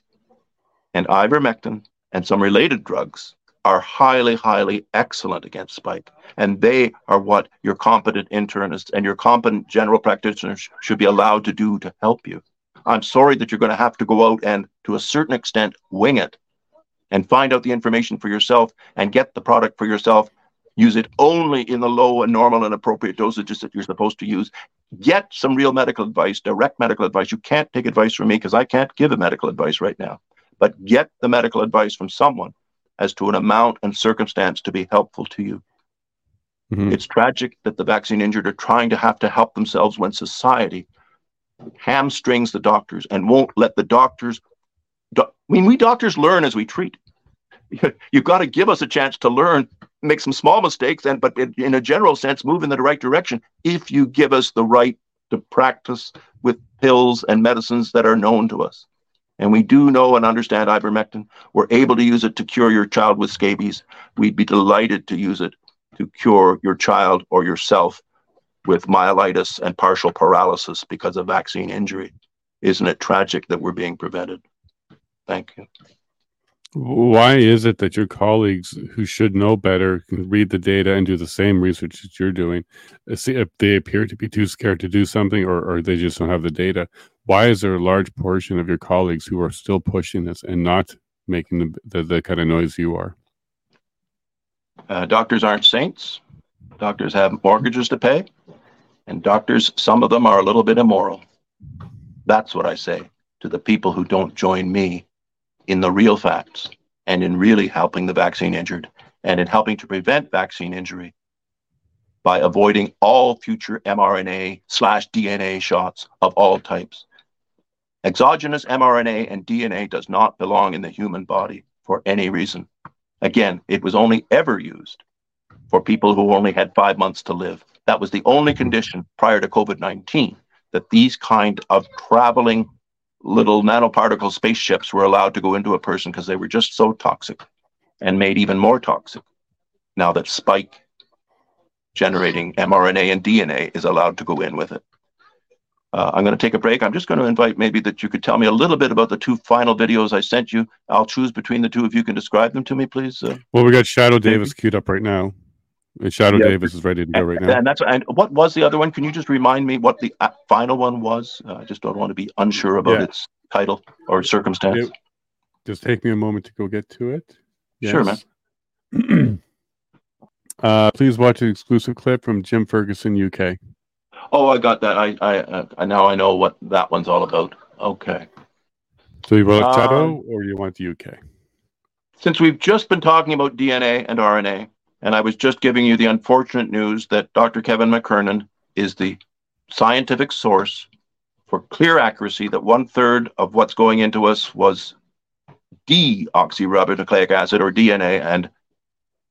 And ivermectin and some related drugs are highly, highly excellent against spike. And they are what your competent internists and your competent general practitioners should be allowed to do to help you. I'm sorry that you're going to have to go out and, to a certain extent, wing it and find out the information for yourself and get the product for yourself Use it only in the low and normal and appropriate dosages that you're supposed to use. Get some real medical advice, direct medical advice. You can't take advice from me because I can't give a medical advice right now. But get the medical advice from someone as to an amount and circumstance to be helpful to you. Mm-hmm. It's tragic that the vaccine injured are trying to have to help themselves when society hamstrings the doctors and won't let the doctors. Do- I mean, we doctors learn as we treat. You've got to give us a chance to learn make some small mistakes and but in a general sense move in the right direction if you give us the right to practice with pills and medicines that are known to us and we do know and understand ivermectin we're able to use it to cure your child with scabies we'd be delighted to use it to cure your child or yourself with myelitis and partial paralysis because of vaccine injury isn't it tragic that we're being prevented thank you why is it that your colleagues who should know better can read the data and do the same research that you're doing? See if they appear to be too scared to do something or, or they just don't have the data. Why is there a large portion of your colleagues who are still pushing this and not making the, the, the kind of noise you are? Uh, doctors aren't saints. Doctors have mortgages to pay, and doctors, some of them are a little bit immoral. That's what I say to the people who don't join me in the real facts and in really helping the vaccine injured and in helping to prevent vaccine injury by avoiding all future mRNA slash DNA shots of all types. Exogenous mRNA and DNA does not belong in the human body for any reason. Again, it was only ever used for people who only had five months to live. That was the only condition prior to COVID 19 that these kind of traveling little nanoparticle spaceships were allowed to go into a person because they were just so toxic and made even more toxic now that spike generating mRNA and DNA is allowed to go in with it. Uh, I'm going to take a break. I'm just going to invite maybe that you could tell me a little bit about the two final videos I sent you. I'll choose between the two. If you can describe them to me, please. Uh, well, we got Shadow Davis queued up right now. And Shadow yeah. Davis is ready to go right now. And that's and what was the other one? Can you just remind me what the uh, final one was? Uh, I just don't want to be unsure about yeah. its title or circumstance. just take me a moment to go get to it. Yes. Sure, man. uh, please watch an exclusive clip from Jim Ferguson, UK. Oh, I got that. I I, uh, now I know what that one's all about. Okay. So you want Shadow um, or you want the UK? Since we've just been talking about DNA and RNA, and I was just giving you the unfortunate news that Dr. Kevin McKernan is the scientific source for clear accuracy that one third of what's going into us was deoxyribonucleic acid or DNA, and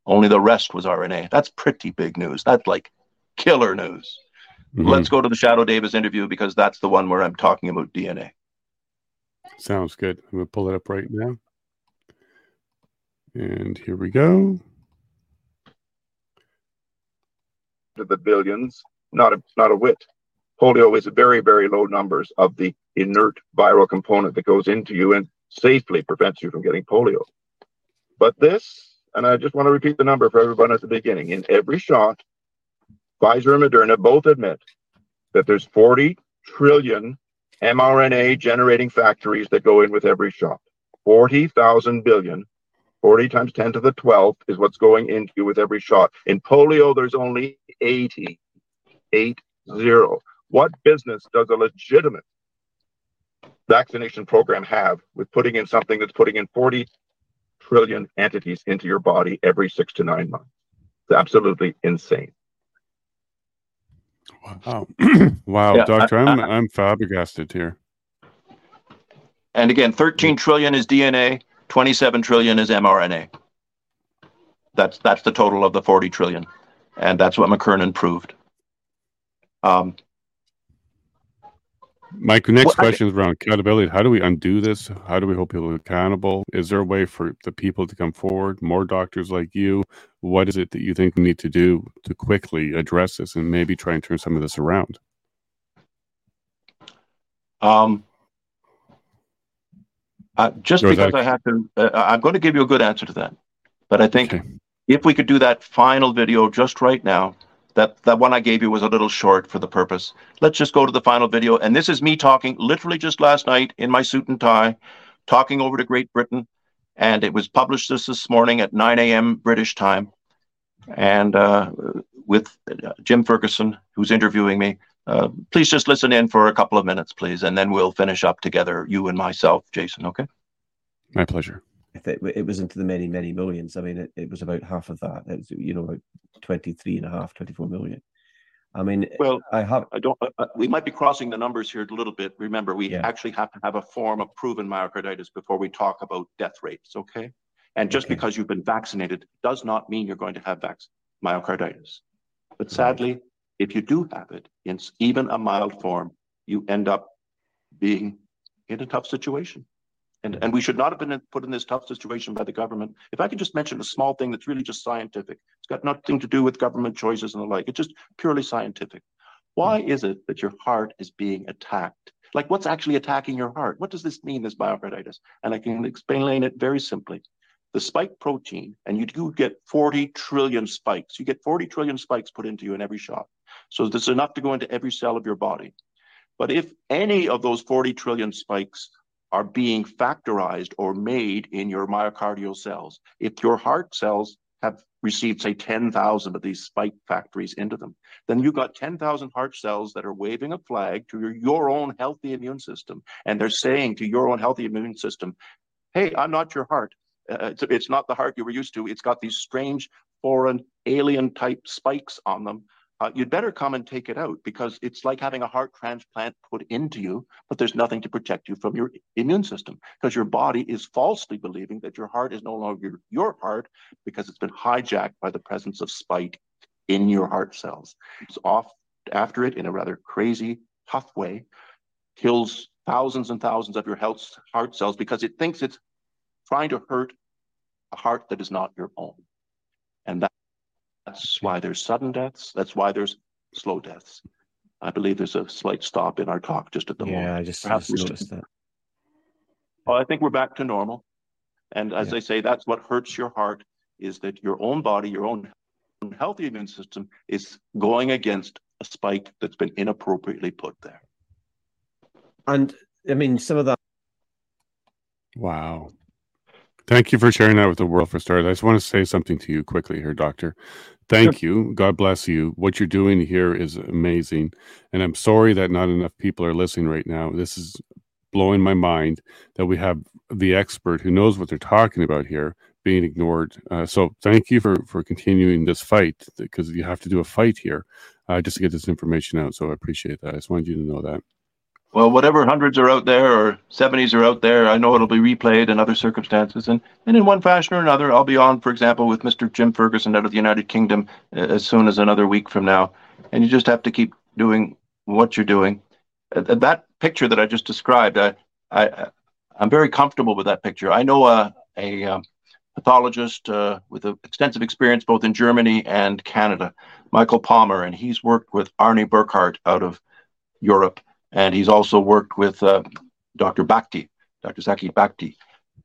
only the rest was RNA. That's pretty big news. That's like killer news. Mm-hmm. Let's go to the Shadow Davis interview because that's the one where I'm talking about DNA. Sounds good. I'm going to pull it up right now. And here we go. to the billions, not a, not a whit. Polio is very, very low numbers of the inert viral component that goes into you and safely prevents you from getting polio. But this, and I just want to repeat the number for everyone at the beginning in every shot, Pfizer and Moderna both admit that there's 40 trillion mRNA generating factories that go in with every shot. 40,000 billion 40 times 10 to the 12th is what's going into you with every shot. In polio, there's only 80. 8 0. What business does a legitimate vaccination program have with putting in something that's putting in 40 trillion entities into your body every six to nine months? It's absolutely insane. Wow. wow, yeah, doctor, I, am I'm, I'm flabbergasted here. And again, 13 trillion is DNA. 27 trillion is mRNA. That's that's the total of the 40 trillion, and that's what McKernan proved. Um, Mike, next well, question is around accountability. How do we undo this? How do we hold people accountable? Is there a way for the people to come forward? More doctors like you? What is it that you think we need to do to quickly address this and maybe try and turn some of this around? Um, uh, just because I have to, uh, I'm going to give you a good answer to that. But I think okay. if we could do that final video just right now, that that one I gave you was a little short for the purpose. Let's just go to the final video. And this is me talking literally just last night in my suit and tie, talking over to Great Britain. And it was published this this morning at 9 a.m. British time. And uh, with uh, Jim Ferguson, who's interviewing me. Uh, please just listen in for a couple of minutes, please, and then we'll finish up together, you and myself, Jason. Okay. My pleasure. It was into the many, many millions. I mean, it, it was about half of that. It was, you know, about 23 and a half, 24 million. I mean, well, I have. I don't. Uh, we might be crossing the numbers here a little bit. Remember, we yeah. actually have to have a form of proven myocarditis before we talk about death rates. Okay, and just okay. because you've been vaccinated does not mean you're going to have vac- myocarditis. But sadly, if you do have it in even a mild form, you end up being in a tough situation. And, and we should not have been put in this tough situation by the government. If I could just mention a small thing that's really just scientific, it's got nothing to do with government choices and the like. It's just purely scientific. Why mm. is it that your heart is being attacked? Like, what's actually attacking your heart? What does this mean, this myocarditis? And I can explain it very simply the spike protein, and you do get 40 trillion spikes. You get 40 trillion spikes put into you in every shot. So there's enough to go into every cell of your body. But if any of those 40 trillion spikes are being factorized or made in your myocardial cells, if your heart cells have received, say, 10,000 of these spike factories into them. Then you've got 10,000 heart cells that are waving a flag to your, your own healthy immune system. And they're saying to your own healthy immune system, hey, I'm not your heart. Uh, it's, it's not the heart you were used to. It's got these strange foreign alien type spikes on them uh, you'd better come and take it out because it's like having a heart transplant put into you, but there's nothing to protect you from your immune system because your body is falsely believing that your heart is no longer your heart because it's been hijacked by the presence of spike in your heart cells. It's off after it in a rather crazy, tough way, kills thousands and thousands of your health, heart cells because it thinks it's trying to hurt a heart that is not your own. And that that's why there's sudden deaths. That's why there's slow deaths. I believe there's a slight stop in our talk just at the yeah, moment. Yeah, I just, Perhaps just noticed that. Oh, I think we're back to normal. And as yeah. I say, that's what hurts your heart is that your own body, your own healthy immune system is going against a spike that's been inappropriately put there. And I mean, some of that. Wow. Thank you for sharing that with the world for starters. I just want to say something to you quickly here, Doctor. Thank sure. you. God bless you. What you're doing here is amazing. And I'm sorry that not enough people are listening right now. This is blowing my mind that we have the expert who knows what they're talking about here being ignored. Uh, so thank you for for continuing this fight because you have to do a fight here uh, just to get this information out. So I appreciate that. I just wanted you to know that well, whatever hundreds are out there or 70s are out there, I know it'll be replayed in other circumstances. And, and in one fashion or another, I'll be on, for example, with Mr. Jim Ferguson out of the United Kingdom uh, as soon as another week from now. And you just have to keep doing what you're doing. Uh, that picture that I just described, I, I, I'm very comfortable with that picture. I know a, a um, pathologist uh, with extensive experience both in Germany and Canada, Michael Palmer, and he's worked with Arne Burkhardt out of Europe and he's also worked with uh, Dr. Bhakdi, Dr. Zaki Bhakdi.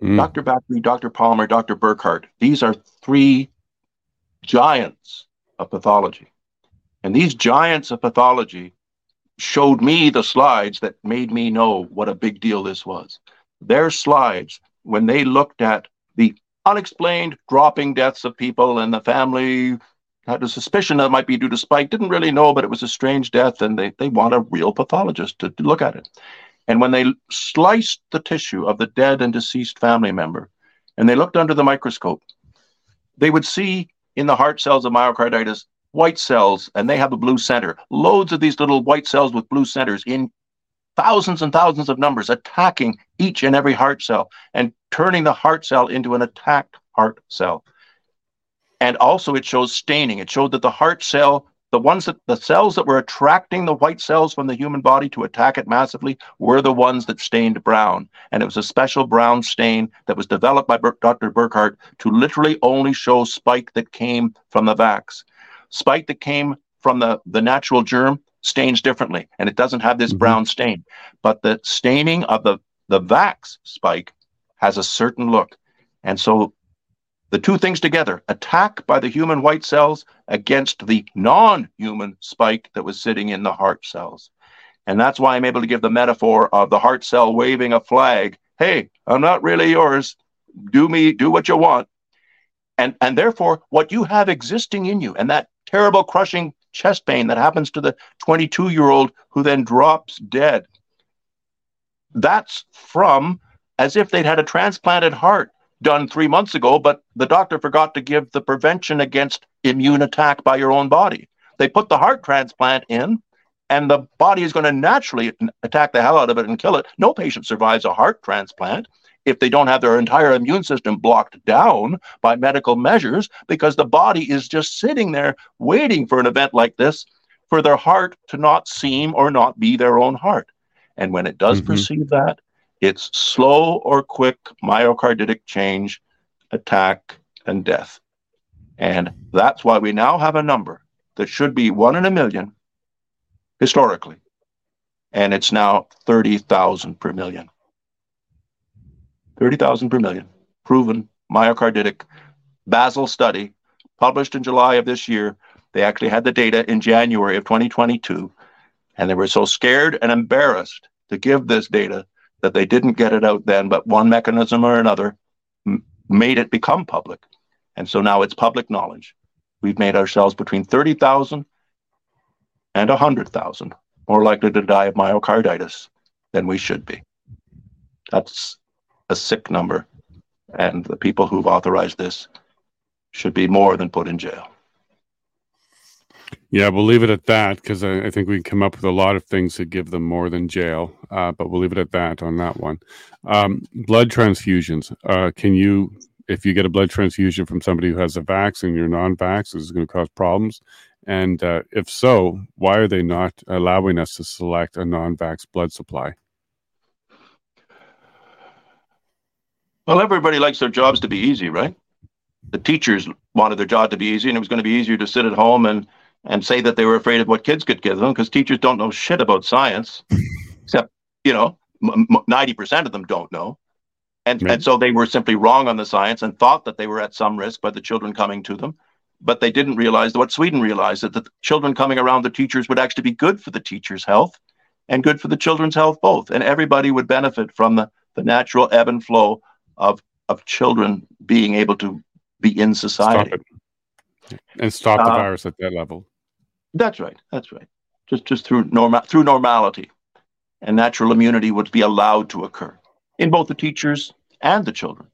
Mm. Dr. Bhakdi, Dr. Palmer, Dr. Burkhardt. These are three giants of pathology. And these giants of pathology showed me the slides that made me know what a big deal this was. Their slides, when they looked at the unexplained dropping deaths of people and the family had a suspicion that might be due to spike, didn't really know, but it was a strange death, and they, they want a real pathologist to, to look at it. And when they sliced the tissue of the dead and deceased family member, and they looked under the microscope, they would see in the heart cells of myocarditis white cells, and they have a blue center. Loads of these little white cells with blue centers in thousands and thousands of numbers attacking each and every heart cell and turning the heart cell into an attacked heart cell. And also it shows staining. It showed that the heart cell, the ones that the cells that were attracting the white cells from the human body to attack it massively were the ones that stained brown. And it was a special brown stain that was developed by Dr. Burkhardt to literally only show spike that came from the vax. Spike that came from the, the natural germ stains differently and it doesn't have this mm-hmm. brown stain. But the staining of the, the vax spike has a certain look. And so the two things together attack by the human white cells against the non human spike that was sitting in the heart cells. And that's why I'm able to give the metaphor of the heart cell waving a flag. Hey, I'm not really yours. Do me, do what you want. And, and therefore, what you have existing in you and that terrible crushing chest pain that happens to the 22 year old who then drops dead, that's from as if they'd had a transplanted heart done three months ago, but the doctor forgot to give the prevention against immune attack by your own body. They put the heart transplant in, and the body is going to naturally attack the hell out of it and kill it. No patient survives a heart transplant if they don't have their entire immune system blocked down by medical measures because the body is just sitting there waiting for an event like this for their heart to not seem or not be their own heart. And when it does mm-hmm. perceive that, it's slow or quick myocarditic change, attack, and death. And that's why we now have a number that should be one in a million historically. And it's now 30,000 per million. 30,000 per million. Proven myocarditic Basel study published in July of this year. They actually had the data in January of 2022. And they were so scared and embarrassed to give this data that they didn't get it out then, but one mechanism or another m- made it become public. And so now it's public knowledge. We've made ourselves between 30,000 and 100,000 more likely to die of myocarditis than we should be. That's a sick number. And the people who've authorized this should be more than put in jail. Yeah, we'll leave it at that because I, I, think we can come up with a lot of things to give them more than jail. Uh, but we'll leave it at that on that one. Um, blood transfusions. Uh, can you, if you get a blood transfusion from somebody who has a vax and you're non-vax, is going to cause problems? And uh, if so, why are they not allowing us to select a non-vax blood supply? Well, everybody likes their jobs to be easy, right? The teachers wanted their job to be easy, and it was going to be easier to sit at home and and say that they were afraid of what kids could give them because teachers don't know shit about science, except you know ninety percent of them don't know, and right. and so they were simply wrong on the science and thought that they were at some risk by the children coming to them, but they didn't realize what Sweden realized that the children coming around the teachers would actually be good for the teachers' health and good for the children's health both, and everybody would benefit from the the natural ebb and flow of of children being able to be in society and stop the uh, virus at that level. That's right. That's right. Just just through normal through normality, and natural immunity would be allowed to occur in both the teachers and the children.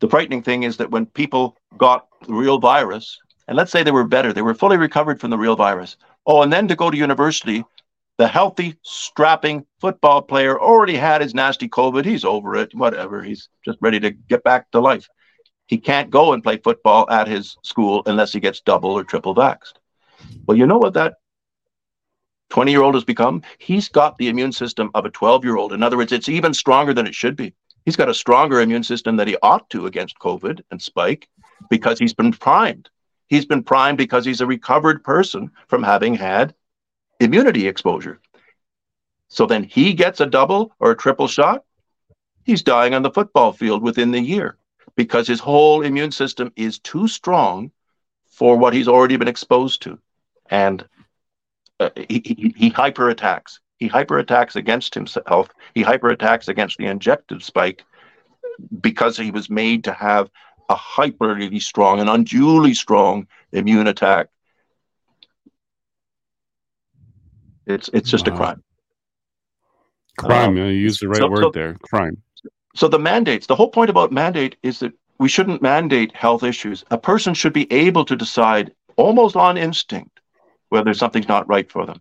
The frightening thing is that when people got the real virus, and let's say they were better, they were fully recovered from the real virus. Oh, and then to go to university, the healthy, strapping football player already had his nasty COVID. He's over it, whatever. He's just ready to get back to life. He can't go and play football at his school unless he gets double or triple vaxxed. Well, you know what that 20 year old has become? He's got the immune system of a 12 year old. In other words, it's even stronger than it should be. He's got a stronger immune system than he ought to against COVID and spike because he's been primed. He's been primed because he's a recovered person from having had immunity exposure. So then he gets a double or a triple shot. He's dying on the football field within the year because his whole immune system is too strong for what he's already been exposed to. And uh, he, he, he hyper attacks. He hyper attacks against himself. He hyper attacks against the injected spike because he was made to have a hyperly strong and unduly strong immune attack. It's it's just wow. a crime. Crime. Um, you use the right so, word so, there. Crime. So the mandates. The whole point about mandate is that we shouldn't mandate health issues. A person should be able to decide almost on instinct whether something's not right for them.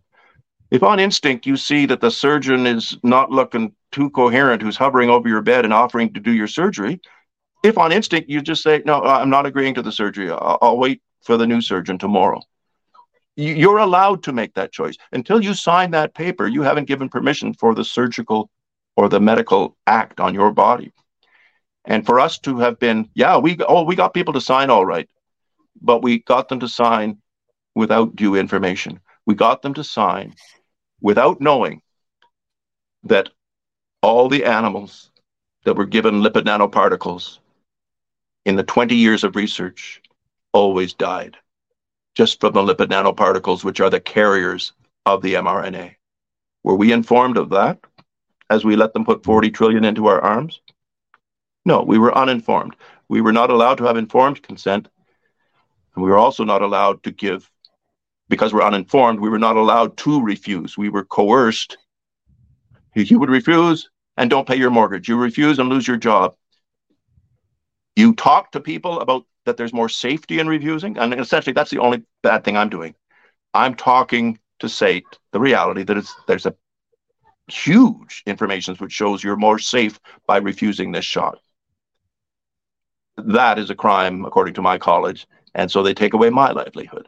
If on instinct you see that the surgeon is not looking too coherent, who's hovering over your bed and offering to do your surgery, if on instinct you just say, No, I'm not agreeing to the surgery, I'll, I'll wait for the new surgeon tomorrow. You're allowed to make that choice. Until you sign that paper, you haven't given permission for the surgical or the medical act on your body. And for us to have been, yeah, we oh we got people to sign all right, but we got them to sign without due information. We got them to sign without knowing that all the animals that were given lipid nanoparticles in the 20 years of research always died just from the lipid nanoparticles, which are the carriers of the mRNA. Were we informed of that as we let them put 40 trillion into our arms? No, we were uninformed. We were not allowed to have informed consent. And we were also not allowed to give, because we're uninformed, we were not allowed to refuse. We were coerced. You would refuse and don't pay your mortgage. You refuse and lose your job. You talk to people about that there's more safety in refusing. And essentially, that's the only bad thing I'm doing. I'm talking to say the reality that it's, there's a huge information which shows you're more safe by refusing this shot. That is a crime according to my college and so they take away my livelihood.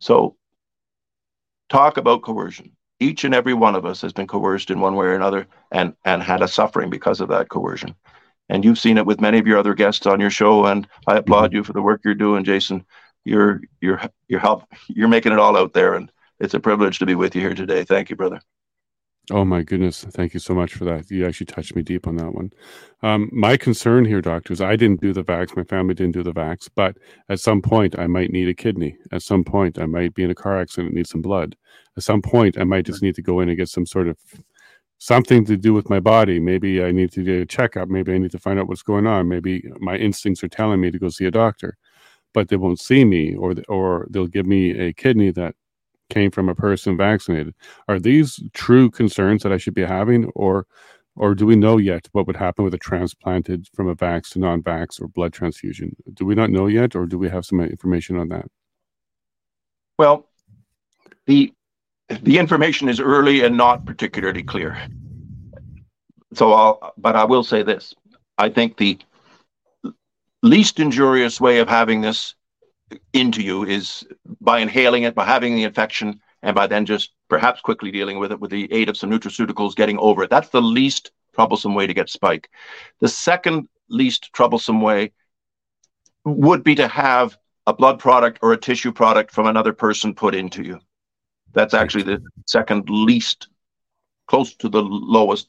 So talk about coercion. Each and every one of us has been coerced in one way or another and and had a suffering because of that coercion. And you've seen it with many of your other guests on your show and i applaud you for the work you're doing jason. You're you're you're help you're making it all out there and it's a privilege to be with you here today. Thank you brother Oh my goodness! Thank you so much for that. You actually touched me deep on that one. Um, my concern here, doctor, is I didn't do the vax. My family didn't do the vax, but at some point I might need a kidney. At some point I might be in a car accident and need some blood. At some point I might just need to go in and get some sort of something to do with my body. Maybe I need to do a checkup. Maybe I need to find out what's going on. Maybe my instincts are telling me to go see a doctor, but they won't see me, or or they'll give me a kidney that came from a person vaccinated. Are these true concerns that I should be having, or or do we know yet what would happen with a transplanted from a vax to non-vax or blood transfusion? Do we not know yet, or do we have some information on that? Well, the the information is early and not particularly clear. So I'll, but I will say this: I think the least injurious way of having this into you is by inhaling it, by having the infection, and by then just perhaps quickly dealing with it with the aid of some nutraceuticals, getting over it. That's the least troublesome way to get spike. The second least troublesome way would be to have a blood product or a tissue product from another person put into you. That's actually the second least, close to the lowest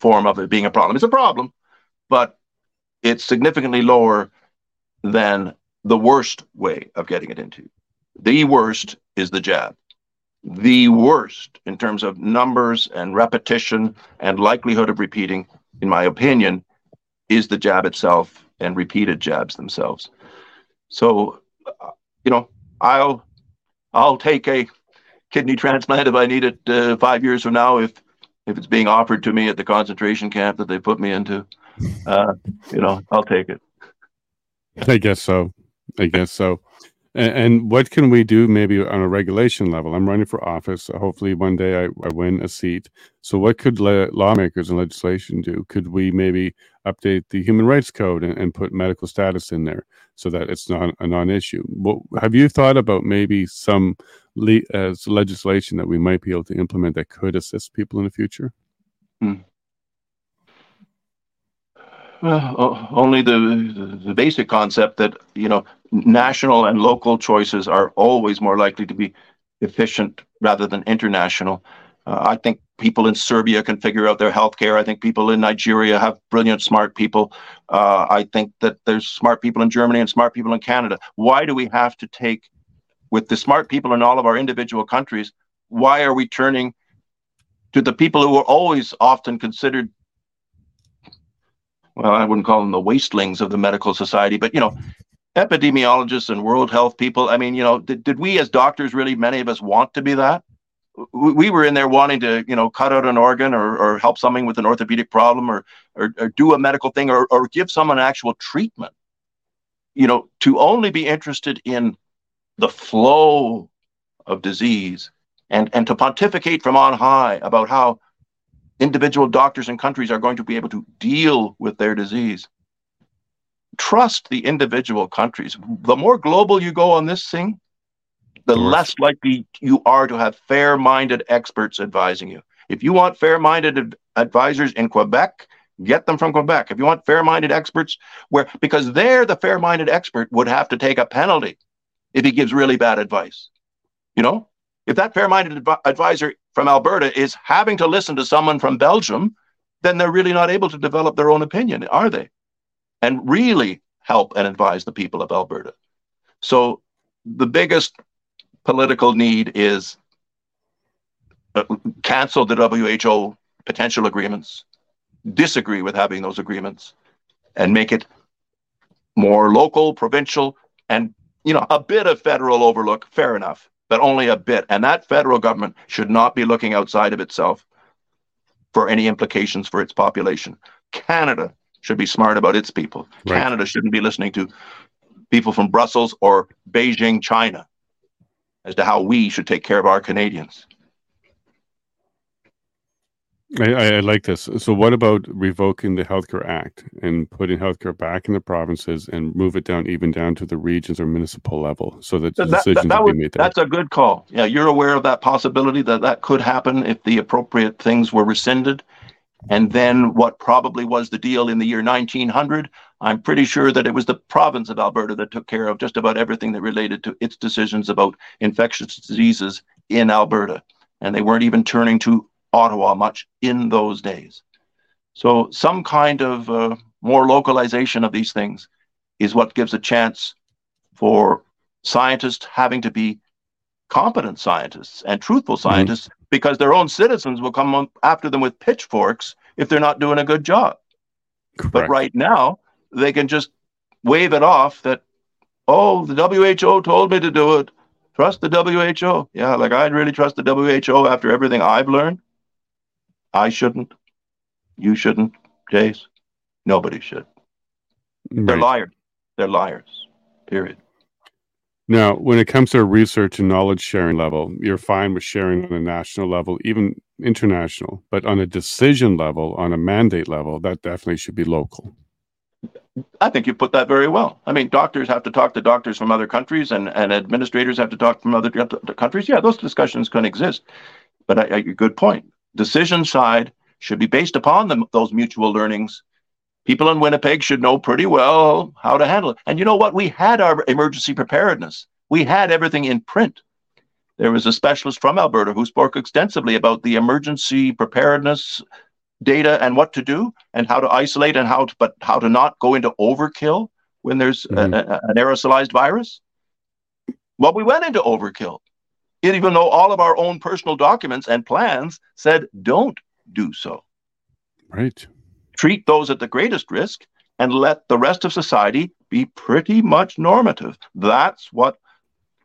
form of it being a problem. It's a problem, but it's significantly lower than the worst way of getting it into. The worst is the jab. The worst in terms of numbers and repetition and likelihood of repeating, in my opinion, is the jab itself and repeated jabs themselves. So, you know, I'll I'll take a kidney transplant if I need it uh, five years from now, if if it's being offered to me at the concentration camp that they put me into, uh, you know, I'll take it. I guess so. I guess so. And, and, what can we do maybe on a regulation level? I'm running for office. hopefully, one day I, I, win a seat. So, what could le- lawmakers and legislation do? Could we maybe update the Human Rights Code and, and put medical status in there so that it's not a non issue? have you thought about maybe some le- uh, legislation that we might be able to implement that could assist people in the future? Hmm. Well, only the, the basic concept that you know national and local choices are always more likely to be efficient rather than international. Uh, I think people in Serbia can figure out their healthcare. I think people in Nigeria have brilliant, smart people. Uh, I think that there's smart people in Germany and smart people in Canada. Why do we have to take, with the smart people in all of our individual countries, why are we turning to the people who are always often considered well, I wouldn't call them the wastelings of the medical society, but you know, epidemiologists and World Health people. I mean, you know, did, did we as doctors really, many of us, want to be that? We were in there wanting to, you know, cut out an organ or, or help something with an orthopedic problem or, or, or do a medical thing or, or give someone actual treatment. You know, to only be interested in the flow of disease and, and to pontificate from on high about how individual doctors and countries are going to be able to deal with their disease. Trust the individual countries. The more global you go on this thing, the less likely you are to have fair minded experts advising you. If you want fair minded advisors in Quebec, get them from Quebec. If you want fair minded experts, where because there the fair minded expert would have to take a penalty if he gives really bad advice. You know, if that fair minded adv- advisor from Alberta is having to listen to someone from Belgium, then they're really not able to develop their own opinion, are they? And really help and advise the people of Alberta. So the biggest political need is uh, cancel the WHO potential agreements, disagree with having those agreements, and make it more local, provincial, and you know a bit of federal overlook. Fair enough but only a bit. And that federal government should not be looking outside of itself for any implications for its population. Canada should be smart about its people. Right. Canada shouldn't be listening to people from Brussels or Beijing, China, as to how we should take care of our Canadians. I, I, like this. So, what about revoking the Healthcare Act and putting healthcare back in the provinces and move it down even down to the regions or municipal level so that, that decisions that, that would, be made there? That's a good call. Yeah, you're aware of that possibility that that could happen if the appropriate things were rescinded. And then, what probably was the deal in the year 1900? I'm pretty sure that it was the province of Alberta that took care of just about everything that related to its decisions about infectious diseases in Alberta. And they weren't even turning to Ottawa much in those days. So, some kind of uh, more localization of these things is what gives a chance for scientists having to be competent scientists and truthful mm-hmm. scientists mm-hmm. because their own citizens will come after them with pitchforks if they're not doing a good job. Correct. But right now, they can just wave it off that, oh, the WHO told me to do it. Trust the WHO. Yeah, like I'd really trust the WHO after everything I've learned. I shouldn't. You shouldn't, Jace. Nobody should. Right. They're liars. They're liars. Period. Now, when it comes to research and knowledge sharing level, you're fine with sharing on a national level, even international. But on a decision level, on a mandate level, that definitely should be local. I think you put that very well. I mean, doctors have to talk to doctors from other countries, and, and administrators have to talk from other countries. Yeah, those discussions can exist. But I, I, good point. Decision side should be based upon the, those mutual learnings people in Winnipeg should know pretty well how to handle it. And you know what? We had our emergency preparedness. We had everything in print. There was a specialist from Alberta who spoke extensively about the emergency preparedness data and what to do and how to isolate and how to, but how to not go into overkill when there's mm-hmm. a, a, an aerosolized virus. Well, we went into overkill, even though all of our own personal documents and plans said don't do so. Right treat those at the greatest risk and let the rest of society be pretty much normative. That's what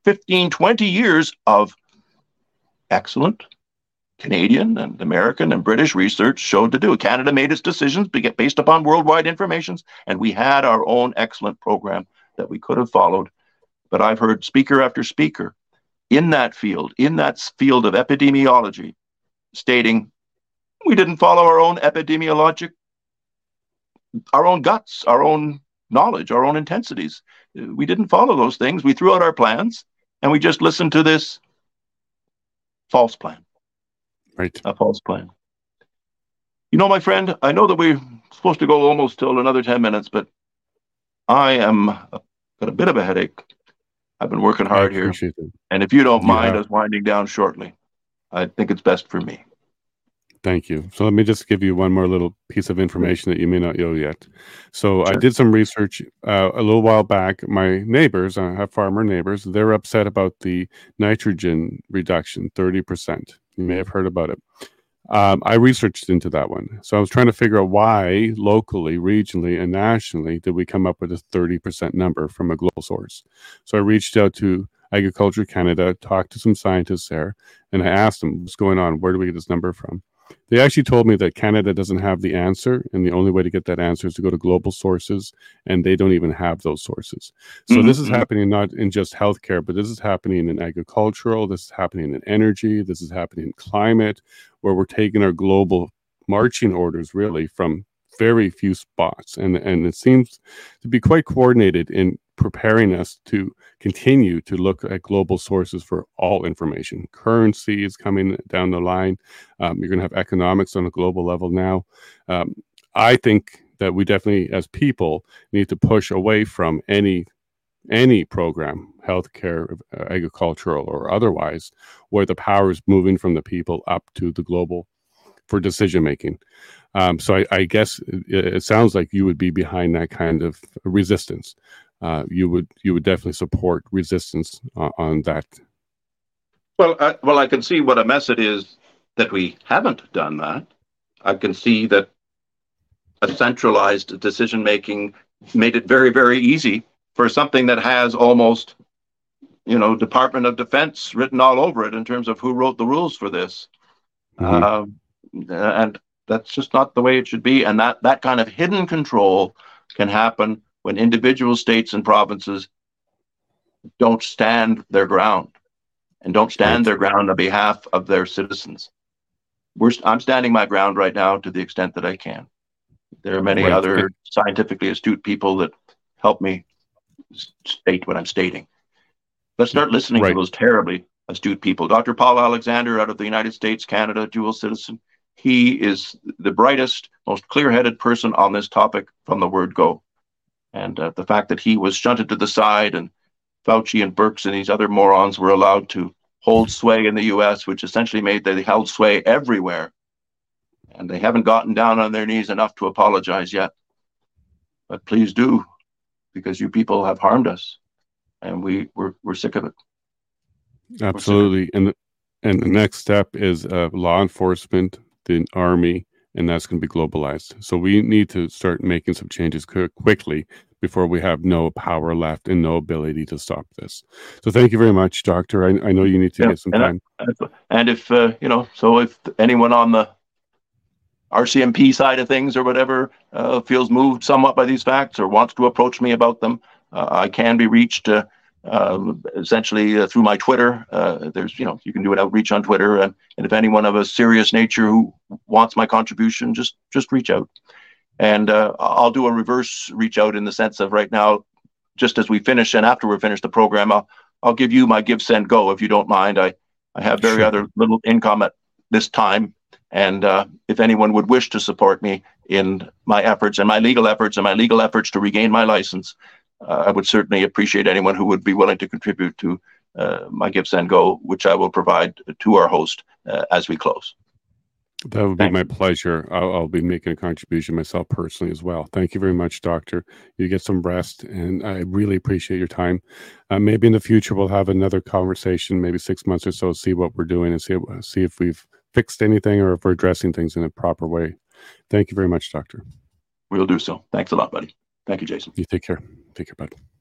15, 20 years of excellent Canadian and American and British research showed to do. Canada made its decisions based upon worldwide information, and we had our own excellent program that we could have followed. But I've heard speaker after speaker in that field, in that field of epidemiology, stating we didn't follow our own epidemiologic our own guts, our own knowledge, our own intensities. We didn't follow those things. We threw out our plans and we just listened to this false plan. Right. A false plan. You know, my friend, I know that we're supposed to go almost till another 10 minutes, but I am got a bit of a headache. I've been working hard here. It. And if you don't mind yeah. us winding down shortly, I think it's best for me. Thank you. So let me just give you one more little piece of information that you may not know yet. So sure. I did some research uh, a little while back. My neighbors, I have farmer neighbors, they're upset about the nitrogen reduction, 30%. You may have heard about it. Um, I researched into that one. So I was trying to figure out why locally, regionally, and nationally did we come up with a 30% number from a global source. So I reached out to Agriculture Canada, talked to some scientists there, and I asked them, what's going on? Where do we get this number from? They actually told me that Canada doesn't have the answer, and the only way to get that answer is to go to global sources, and they don't even have those sources. So mm-hmm. this is mm-hmm. happening not in just healthcare, but this is happening in agricultural, this is happening in energy, this is happening in climate, where we're taking our global marching orders really from very few spots, and and it seems to be quite coordinated in preparing us to continue to look at global sources for all information. Currency is coming down the line. Um, you're going to have economics on a global level now. Um, I think that we definitely, as people, need to push away from any any program, healthcare, uh, agricultural, or otherwise, where the power is moving from the people up to the global for decision making. Um, so I, I guess it, it, sounds like you would be behind that kind of resistance uh, you would you would definitely support resistance uh, on that. Well, I, well, I can see what a mess it is that we haven't done that. I can see that a centralized decision making made it very very easy for something that has almost you know Department of Defense written all over it in terms of who wrote the rules for this. Mm-hmm. Uh, and that's just not the way it should be. And that that kind of hidden control can happen when individual states and provinces don't stand their ground and don't stand their ground on behalf of their citizens. We're, I'm standing my ground right now to the extent that I can. There are many right. other scientifically astute people that help me state what I'm stating. Let's start listening right. to those terribly astute people. Dr. Paul Alexander out of the United States, Canada, dual citizen. He is the brightest, most clear headed person on this topic from the word go. And uh, the fact that he was shunted to the side and Fauci and Birx and these other morons were allowed to hold sway in the US, which essentially made they held sway everywhere. And they haven't gotten down on their knees enough to apologize yet. But please do, because you people have harmed us and we, we're, we're sick of it. Absolutely. Of it. And And the next step is uh, law enforcement, the army, and that's going to be globalized. So we need to start making some changes quickly before we have no power left and no ability to stop this. So thank you very much, Doctor. I, I know you need to yeah, get some and time. I, and if uh, you know, so if anyone on the RCMP side of things or whatever uh, feels moved somewhat by these facts or wants to approach me about them, uh, I can be reached uh, um, essentially uh, through my Twitter. Uh, there's, you know, you can do an outreach on Twitter, and, and if anyone of a serious nature who wants my contribution, just just reach out, and uh, I'll do a reverse reach out in the sense of right now, just as we finish and after we finish the program, I'll I'll give you my give send go if you don't mind. I I have very sure. other little income at this time and uh, if anyone would wish to support me in my efforts and my legal efforts and my legal efforts to regain my license, I would certainly appreciate anyone who would be willing to contribute to uh, my Give Send Go, which I will provide to our host uh, as we close. That would be my pleasure. I'll, I'll, be making a contribution myself personally as well. Thank you very much, Doctor. You get some rest, and I really appreciate your time. Uh, maybe in the future we'll have another conversation, maybe six months or so, see what we're doing and see see if we've fixed anything or if we're addressing things in a proper way. Thank you very much, Doctor. We'll do so. Thanks a lot, buddy. Thank you, Jason. You take care. Take care, bud.